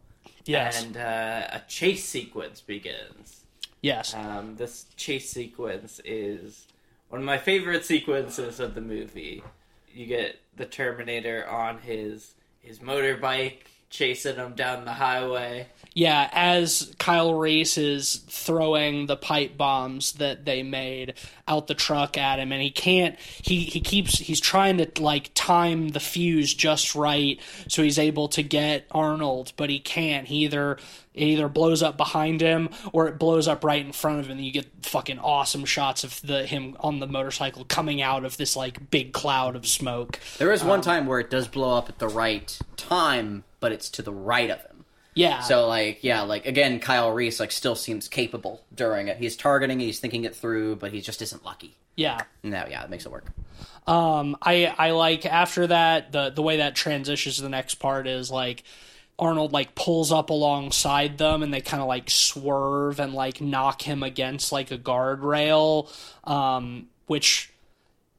yes and uh, a chase sequence begins. yes Um, this chase sequence is one of my favorite sequences of the movie. You get the Terminator on his his motorbike chasing him down the highway. Yeah, as Kyle Reese is throwing the pipe bombs that they made out the truck at him, and he can't. He he keeps. He's trying to like time the fuse just right so he's able to get Arnold, but he can't. He either it either blows up behind him or it blows up right in front of him. And you get fucking awesome shots of the him on the motorcycle coming out of this like big cloud of smoke. There is Um, one time where it does blow up at the right time, but it's to the right of him. Yeah. So like yeah, like again, Kyle Reese like still seems capable during it. He's targeting, he's thinking it through, but he just isn't lucky. yeah. No, yeah, it makes it work. Um, I I like after that the the way that transitions to the next part is like Arnold like pulls up alongside them and they kind of like swerve and like knock him against like a guardrail, um, which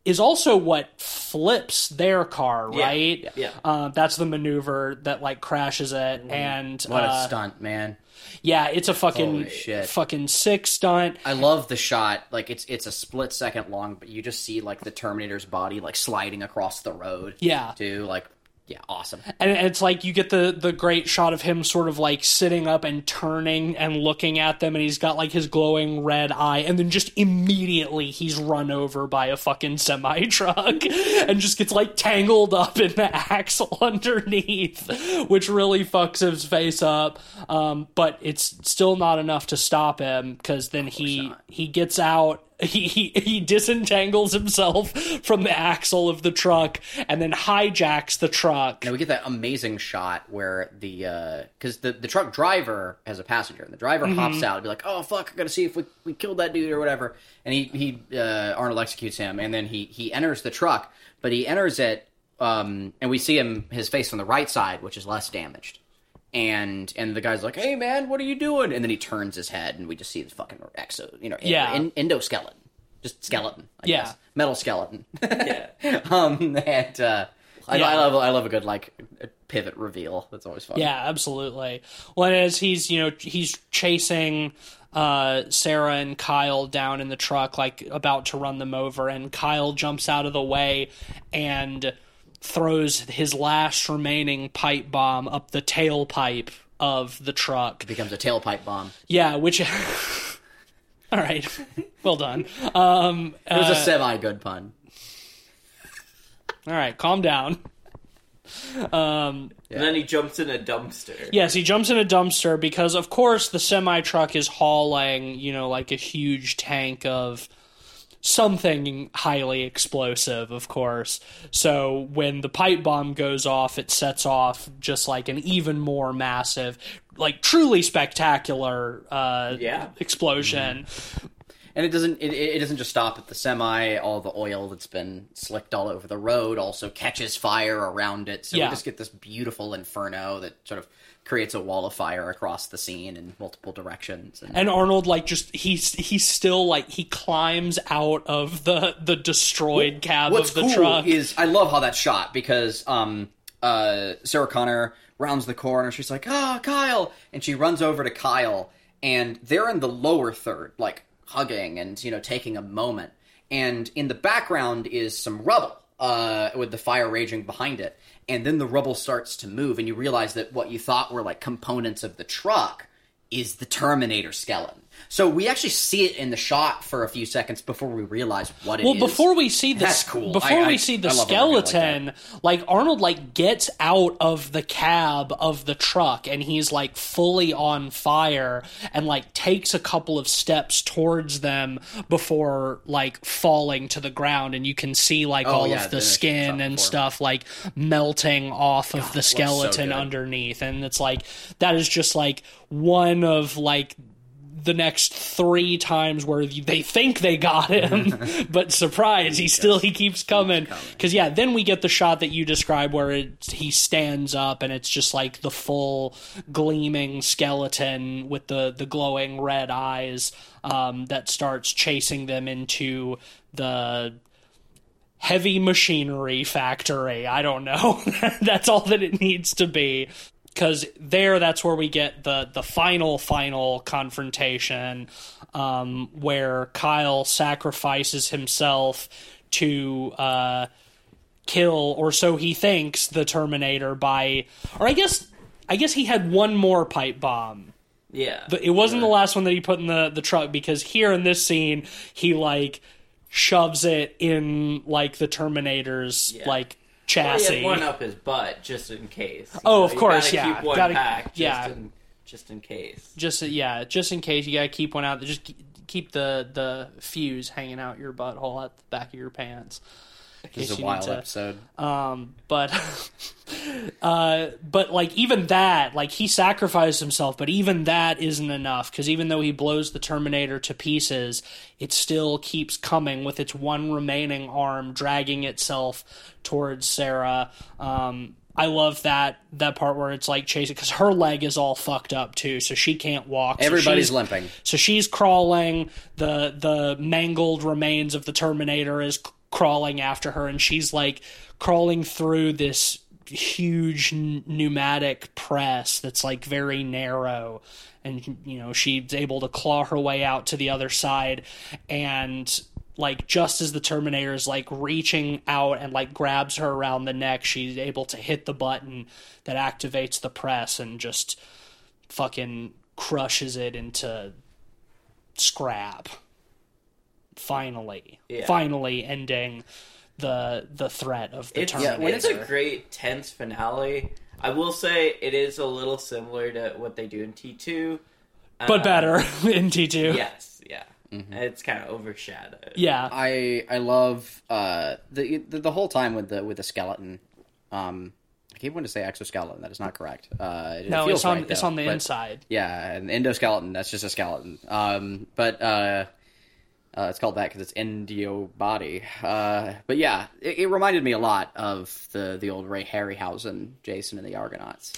is also what flips their car, Yeah, right? yeah. Uh, that's the maneuver that like crashes it, and What uh, a stunt, man. yeah, it's a fucking fucking sick stunt. I love the shot. Like it's it's a split second long, but you just see like the Terminator's body like sliding across the road. Yeah. Too like yeah, awesome. and it's like you get the the great shot of him sort of like sitting up and turning and looking at them and he's got like his glowing red eye and then just immediately he's run over by a fucking semi truck and just gets like tangled up in the axle underneath which really fucks his face up um, but it's still not enough to stop him because then he not. he gets out he, he he disentangles himself from the axle of the truck and then hijacks the truck. Now we get that amazing shot where the because the the truck driver has a passenger, and the driver hops out and be like, "Oh fuck, I gotta see if we, we killed that dude or whatever." And he he uh, Arnold executes him, and then he he enters the truck, but he enters it, um, and we see him his face on the right side, which is less damaged. And and the guy's like, "Hey man, what are you doing?" And then he turns his head, and we just see the fucking exo, you know, Yeah. en- endoskeleton, just skeleton, I Yeah. guess. metal skeleton. Yeah. um, and uh, I, Yeah. I love I love a good like pivot reveal. That's always fun. Yeah, absolutely. Well, as he's you know he's chasing uh, Sarah and Kyle down in the truck, like about to run them over, and Kyle jumps out of the way and throws his last remaining pipe bomb up the tailpipe of the truck. It becomes a tailpipe bomb. Yeah, which. All right, well done. Um, It was uh, a semi good pun. all right, calm down. Um, And then he jumps in a dumpster. Yes, he jumps in a dumpster because, of course, the semi truck is hauling, you know, like a huge tank of something highly explosive, of course. So when the pipe bomb goes off, it sets off just like an even more massive, like truly spectacular uh, Yeah. explosion. And it doesn't it, it doesn't just stop at the semi. All the oil that's been slicked all over the road also catches fire around it. So Yeah. we just get this beautiful inferno that sort of creates a wall of fire across the scene in multiple directions. And, And Arnold, like, just he's he's still like he climbs out of the the destroyed cab What's of the cool truck. is I love how that's shot because um uh Sarah Connor rounds the corner. She's like, "Ah, Kyle," and she runs over to Kyle, and they're in the lower third, like hugging and you know taking a moment. And in the background is some rubble uh, with the fire raging behind it. And then the rubble starts to move, and you realize that what you thought were like components of the truck is the Terminator skeleton. So we actually see it in the shot for a few seconds before we realize what it is. well, before we see the That's cool. before I- we I- see the I love a reveal like skeleton, like, Arnold like gets out of the cab of the truck and he's like fully on fire and like takes a couple of steps towards them before like falling to the ground and you can see like Oh, all yeah, of the skin and stuff like melting off of the looks so skeleton underneath and it's like that is just like one of like the next three times where they think they got him, but surprise, he still he keeps coming. Because yeah, then we get the shot that you describe where it, he stands up and it's just like the full gleaming skeleton with the the glowing red eyes um, that starts chasing them into the heavy machinery factory. I don't know. that's all that it needs to be. Because there, that's where we get the the final final confrontation, um, where Kyle sacrifices himself to uh, kill, or so he thinks, the Terminator by, or I guess, I guess he had one more pipe bomb. Yeah. But it wasn't the last one that he put in the, the truck because here in this scene he like shoves it in like the Terminator's Yeah. like Well, he had one up his butt just in case. you Oh, know, of you course, gotta yeah. Keep one Gotta- just yeah. in, just in case. Just yeah, just in case you gotta keep one out. Just keep the the fuse hanging out your butthole at the back of your pants. This is a wild to- episode. Um, but, uh, but like even that, like he sacrificed himself, but even that isn't enough because even though he blows the Terminator to pieces, it still keeps coming with its one remaining arm dragging itself towards Sarah. Um, I love that that part where it's like chasing because her leg is all fucked up too, so she can't walk. Everybody's she's- limping. so she's crawling. The the mangled remains of the Terminator is crawling after her, and she's like crawling through this huge pneumatic press that's like very narrow. And you know she's able to claw her way out to the other side, and like just as the Terminator is like reaching out and like grabs her around the neck, she's able to hit the button that activates the press and just fucking crushes it into scrap. Finally, Yeah. finally ending the the threat of the It's, Terminator. it's a great tense finale. I will say it is a little similar to what they do in T two, but better in T two. Yes, yeah. It's kind of overshadowed. Yeah. I I love uh the, the the whole time with the with the skeleton. Um, I keep wanting to say exoskeleton. That is not correct. Uh, it no, feels it's on right, it's though, on the but- inside. Yeah, an endoskeleton. That's just a skeleton. Um, but uh, uh, it's called that because it's endio body. Uh, but yeah, it, it reminded me a lot of the the old Ray Harryhausen Jason and the Argonauts.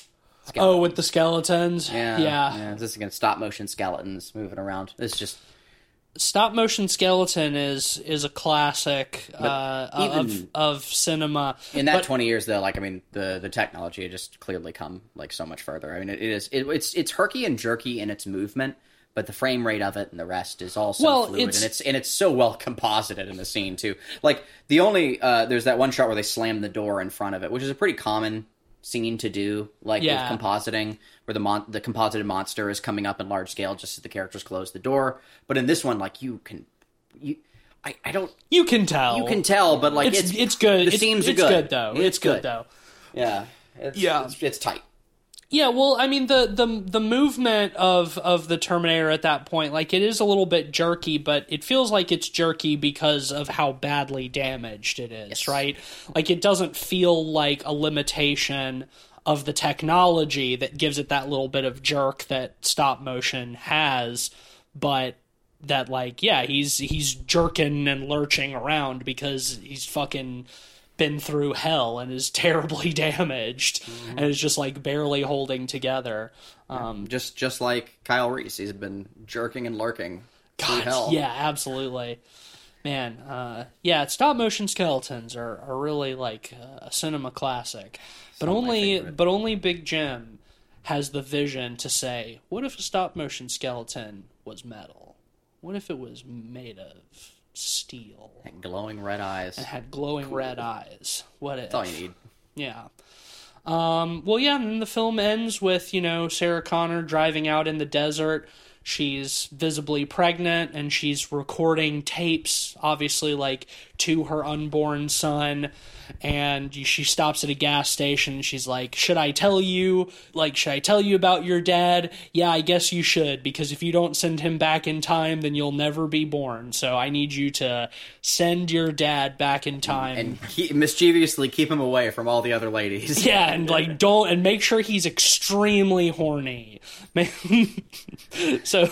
Oh, with the skeletons. Yeah, yeah. yeah. This is against stop motion skeletons moving around. It's just Stop motion skeleton is is a classic uh, of of cinema. in that But- 20 years though like i mean the the technology had just clearly come like so much further i mean it, it is it, it's it's herky and jerky in its movement but the frame rate of it and the rest is also Well, fluid it's- and it's and it's so well composited in the scene too like the only uh there's that one shot where they slam the door in front of it which is a pretty common scene to do like Yeah. with compositing where the mon- the composited monster is coming up in large scale just as the characters close the door but in this one like you can you I, I don't You can tell. you can tell but like It's it's it's, good. the it's, seams are it's good. though. It's It's, good. good. though. yeah it's, Yeah. it's, it's tight Yeah, well, I mean the the the movement of of the Terminator at that point, like it is a little bit jerky, but it feels like it's jerky because of how badly damaged it is, right? Like it doesn't feel like a limitation of the technology that gives it that little bit of jerk that stop motion has, but that like yeah, he's he's jerking and lurching around because he's fucking been through hell and is terribly damaged and is just like barely holding together. Um, just just like Kyle Reese, he's been jerking and lurking through hell. yeah, absolutely. Man, uh, yeah, stop motion skeletons are, are really like uh, a cinema classic, but Some only but only Big Jim has the vision to say, what if a stop motion skeleton was metal? What if it was made of steel And glowing red eyes. and had glowing red eyes? What if? That's all you need. Yeah. Um, well, yeah, and then the film ends with, you know, Sarah Connor driving out in the desert. She's visibly pregnant and she's recording tapes, obviously, like to her unborn son. And she stops at a gas station. She's like, Should I tell you? Like, should I tell you about your dad? Yeah, I guess you should, because if you don't send him back in time, then you'll never be born. So I need you to send your dad back in time. And mischievously keep him away from all the other ladies. Yeah, and like don't and make sure he's extremely horny. so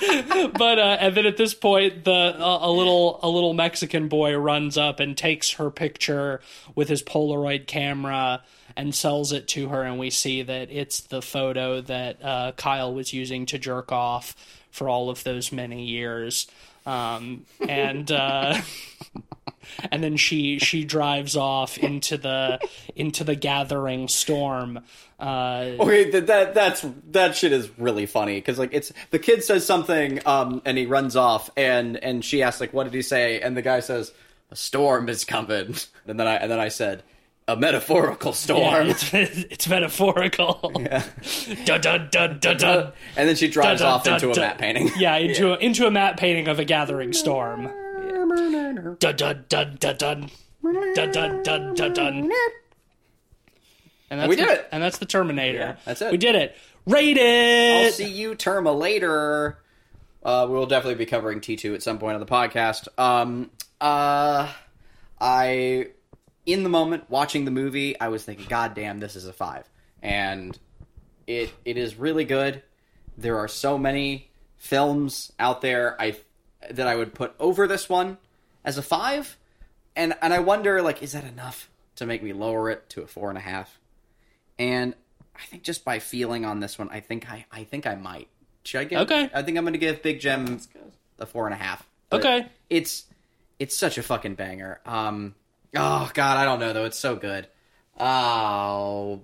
but uh and then at this point the uh, a little a little Mexican boy runs up and takes her picture with his Polaroid camera and sells it to her and we see that it's the photo that uh Kyle was using to jerk off for all of those many years. Um and uh and then she she drives off into the into the gathering storm. Uh, Okay, that, that that's that shit is really funny because like it's the kid says something um and he runs off and and she asks like what did he say and the guy says a storm is coming and then I and then I said a metaphorical yeah, storm it's, it's metaphorical. Dun, dun, dun, dun, dun. and then she drives Dun, off dun, into a matte painting. Yeah, into A, into a matte painting of a gathering storm. Dun dun dun dun dun. Dun dun dun dun dun. And that's we the, did it. And that's the Terminator. Yeah, that's it. We did it. Rate it. I'll see you, Terma, later. Uh, we will definitely be covering T2 at some point on the podcast. Um, uh, I, in the moment, watching the movie, I was thinking, God damn, this is a five. And it it is really good. There are so many films out there I that I would put over this one as a five, and and I wonder like, is that enough to make me lower it to a four and a half? And I think just by feeling on this one, I think I I think I might. Should I give? Okay. I think I'm going to give Big Jim a four and a half. But Okay. It's it's such a fucking banger. Um. Oh God, I don't know though. It's so good. Oh.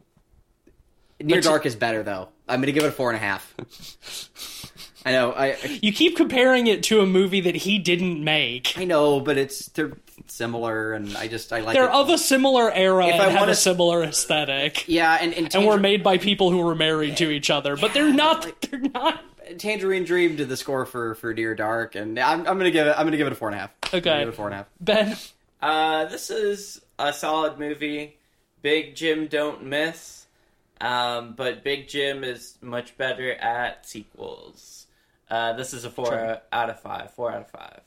Near But you- Dark is better though. I'm going to give it a four and a half. I know. I You keep comparing it to a movie that he didn't make. I know, but it's they're similar, and I just I like They're it. of a similar era If and I have wanna- a similar aesthetic. yeah, and and, And were Tanger- made by people who were married to each other, but they're not. They're not. Tangerine Dream did the score for for Near Dark, and I'm, I'm gonna give it I'm gonna give it a four and a half. I'm Okay. give it a four and a half. Ben, Uh, this is a solid movie. Big Jim don't miss. Um, but Big Jim is much better at sequels. Uh, this is a four out of five. Four out of five.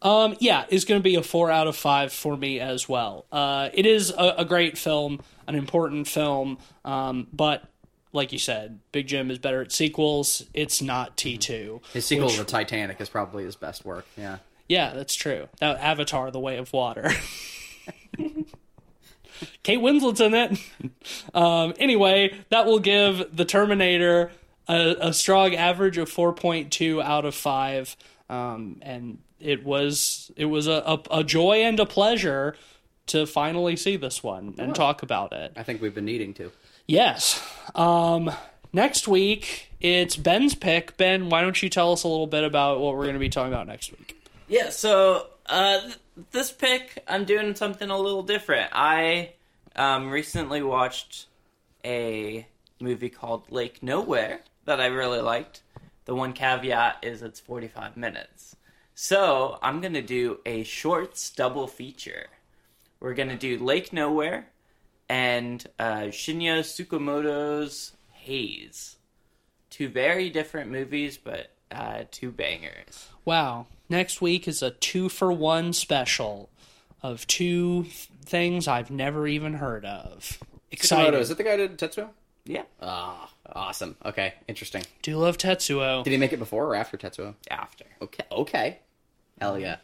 Um, yeah, is going to be a four out of five for me as well. Uh, it is a, a great film, an important film, um, but like you said, Big Jim is better at sequels. It's not T two. His sequel to Titanic is probably his best work. Yeah. Yeah, that's true. That Avatar: The Way of Water. Kate Winslet's in it. Um, anyway, that will give the Terminator a, a strong average of 4.2 out of five, um, and it was it was a, a, a joy and a pleasure to finally see this one and talk about it. I think we've been needing to. Yes. Um, next week it's Ben's pick. Ben, why don't you tell us a little bit about what we're going to be talking about next week? Yeah, so uh, th- this pick, I'm doing something a little different. I um, recently watched a movie called Lake Nowhere that I really liked. The one caveat is it's 45 minutes. So I'm going to do a shorts double feature. We're going to do Lake Nowhere and uh, Shinya Tsukamoto's Haze. Two very different movies, but uh, two bangers. Wow. Next week is a two for one special of two th- things I've never even heard of. Exciting. Tsukamoto, is it the guy who did Tetsuo? Yeah, Ah, awesome. Okay, interesting. Do you love Tetsuo. Did he make it before or after Tetsuo? after. Okay, okay. Hell yeah.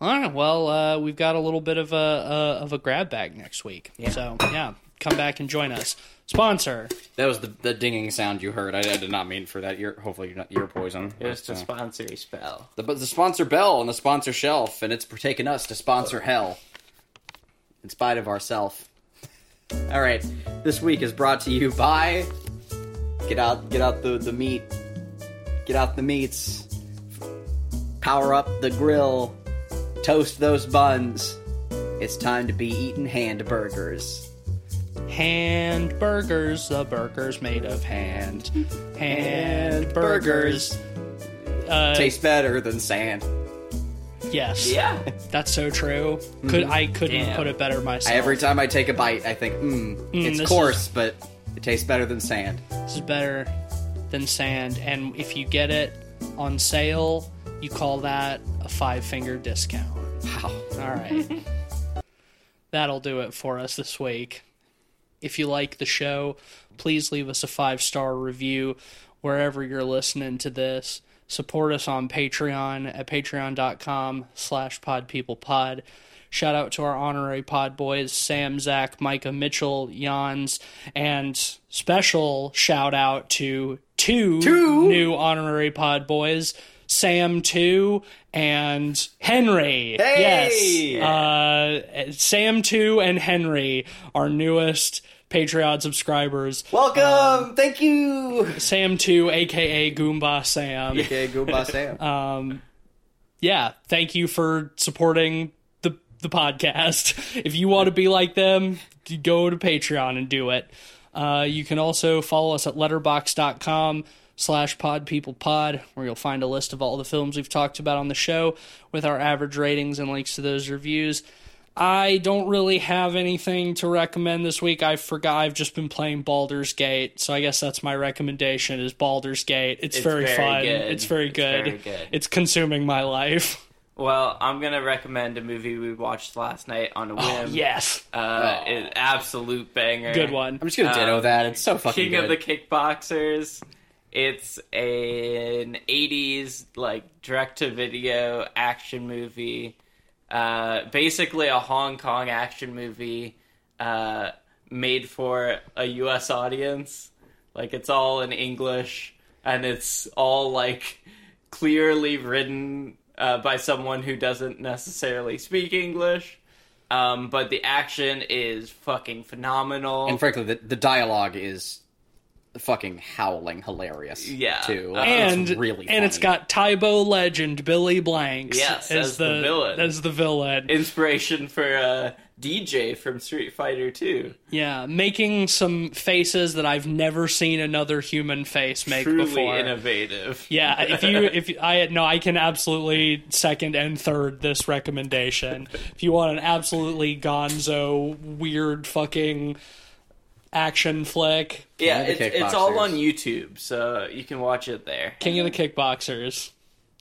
All right. Well, uh, we've got a little bit of a uh, of a grab bag next week. Yeah. So yeah, come back and join us. Sponsor. That was the, the dinging sound you heard. I, I did not mean for that. You're hopefully, you're not ear poison. It was to Uh, sponsor a spell. the, the sponsor bell and the sponsor shelf, and it's taken us to sponsor hell, in spite of ourself. All right, this week is brought to you by get out, get out the the meat, get out the meats, power up the grill, toast those buns. It's time to be eating hand burgers. Hand burgers. The burgers made of hand. Hand burgers. Uh, Tastes better than sand. Yes. Yeah. That's so true. Could I couldn't Damn. put it better myself. Every time I take a bite, I think, mm, it's this coarse, but it tastes better than sand. This is better than sand, and if you get it on sale, you call that a five finger discount. Wow. All right. That'll do it for us this week. If you like the show, please leave us a five star review wherever you're listening to this. Support us on Patreon at patreon.com slash podpeoplepod. Shout out to our honorary pod boys, Sam, Zach, Micah, Mitchell, Jans, and special shout out to two, Two? new honorary pod boys, Sam 2 and Henry. Hey! Yes. Uh, Sam 2 and Henry, our newest Patreon subscribers. Welcome! Thank you! Sam 2, aka Goomba Sam. aka Goomba Sam. yeah, thank you for supporting the the podcast. If you want to be like them, go to Patreon and do it. Uh, you can also follow us at letterboxd.com slash podpeoplepod, where you'll find a list of all the films we've talked about on the show with our average ratings and links to those reviews. I don't really have anything to recommend this week. I forgot I've just been playing Baldur's Gate, so I guess that's my recommendation is Baldur's Gate. It's, It's very, very fun. good. It's very It's good. very good. It's consuming my life. Well, I'm gonna recommend a movie we watched last night on a whim. Oh, yes. Uh, Oh. an absolute banger. Good one. I'm just gonna ditto Um, that. It's so fucking King good. of the Kickboxers. It's a, an 80s like direct to video action movie. Uh, basically a Hong Kong action movie uh, made for a US audience. Like it's all in English and it's all like clearly written uh, by someone who doesn't necessarily speak English. Um, but the action is fucking phenomenal. and frankly, the, the dialogue is fucking howling hilarious. Yeah. too. Uh, and it's really and it's got Tae Bo legend Billy Blanks Yes, as as the villain. as the villain. inspiration for uh, Dee Jay from Street Fighter 2. yeah, making some faces that I've never seen another human face make Truly before. innovative. Yeah, if you if you, I no, I can absolutely second and third this recommendation. If you want an absolutely gonzo, weird fucking action flick. Yeah, it's, it's all on YouTube, so you can watch it there. King of the Kickboxers.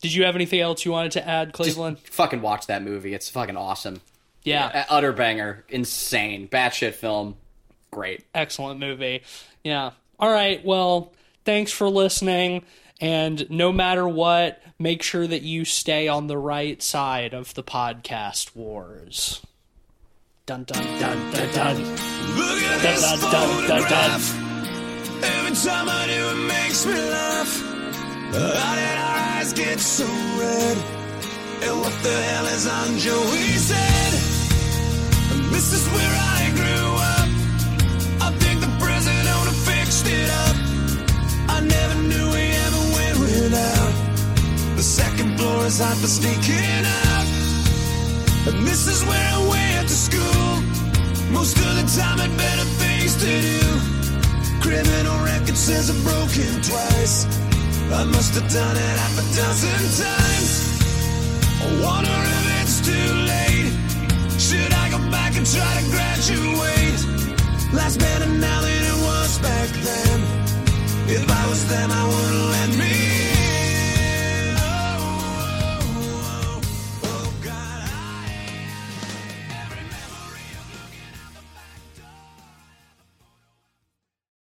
Did you have anything else you wanted to add, Cleveland? Fucking watch that movie. It's fucking awesome. yeah. A- Utter banger. Insane. Batshit film. Great. excellent movie. Yeah. All right. Well, thanks for listening. And no matter what, make sure that you stay on the right side of the podcast wars. Dun dun dun dun dun. Look at Dun, this dun, dun, dun, dun. photograph. Every time I do, it makes me laugh. How did our eyes get so red? And what the hell is on Joey's head? This is where I grew up. I think the present owner fixed it up. I never knew we ever went without. The second floor is hot for sneaking out. And this is where I went to school. Most of the time had better things to do. Criminal record says I've broken twice. I must have done it half a dozen times. I wonder if it's too late. Should I go back and try to graduate? Life's better now than it was back then. If I was them, I wouldn't let me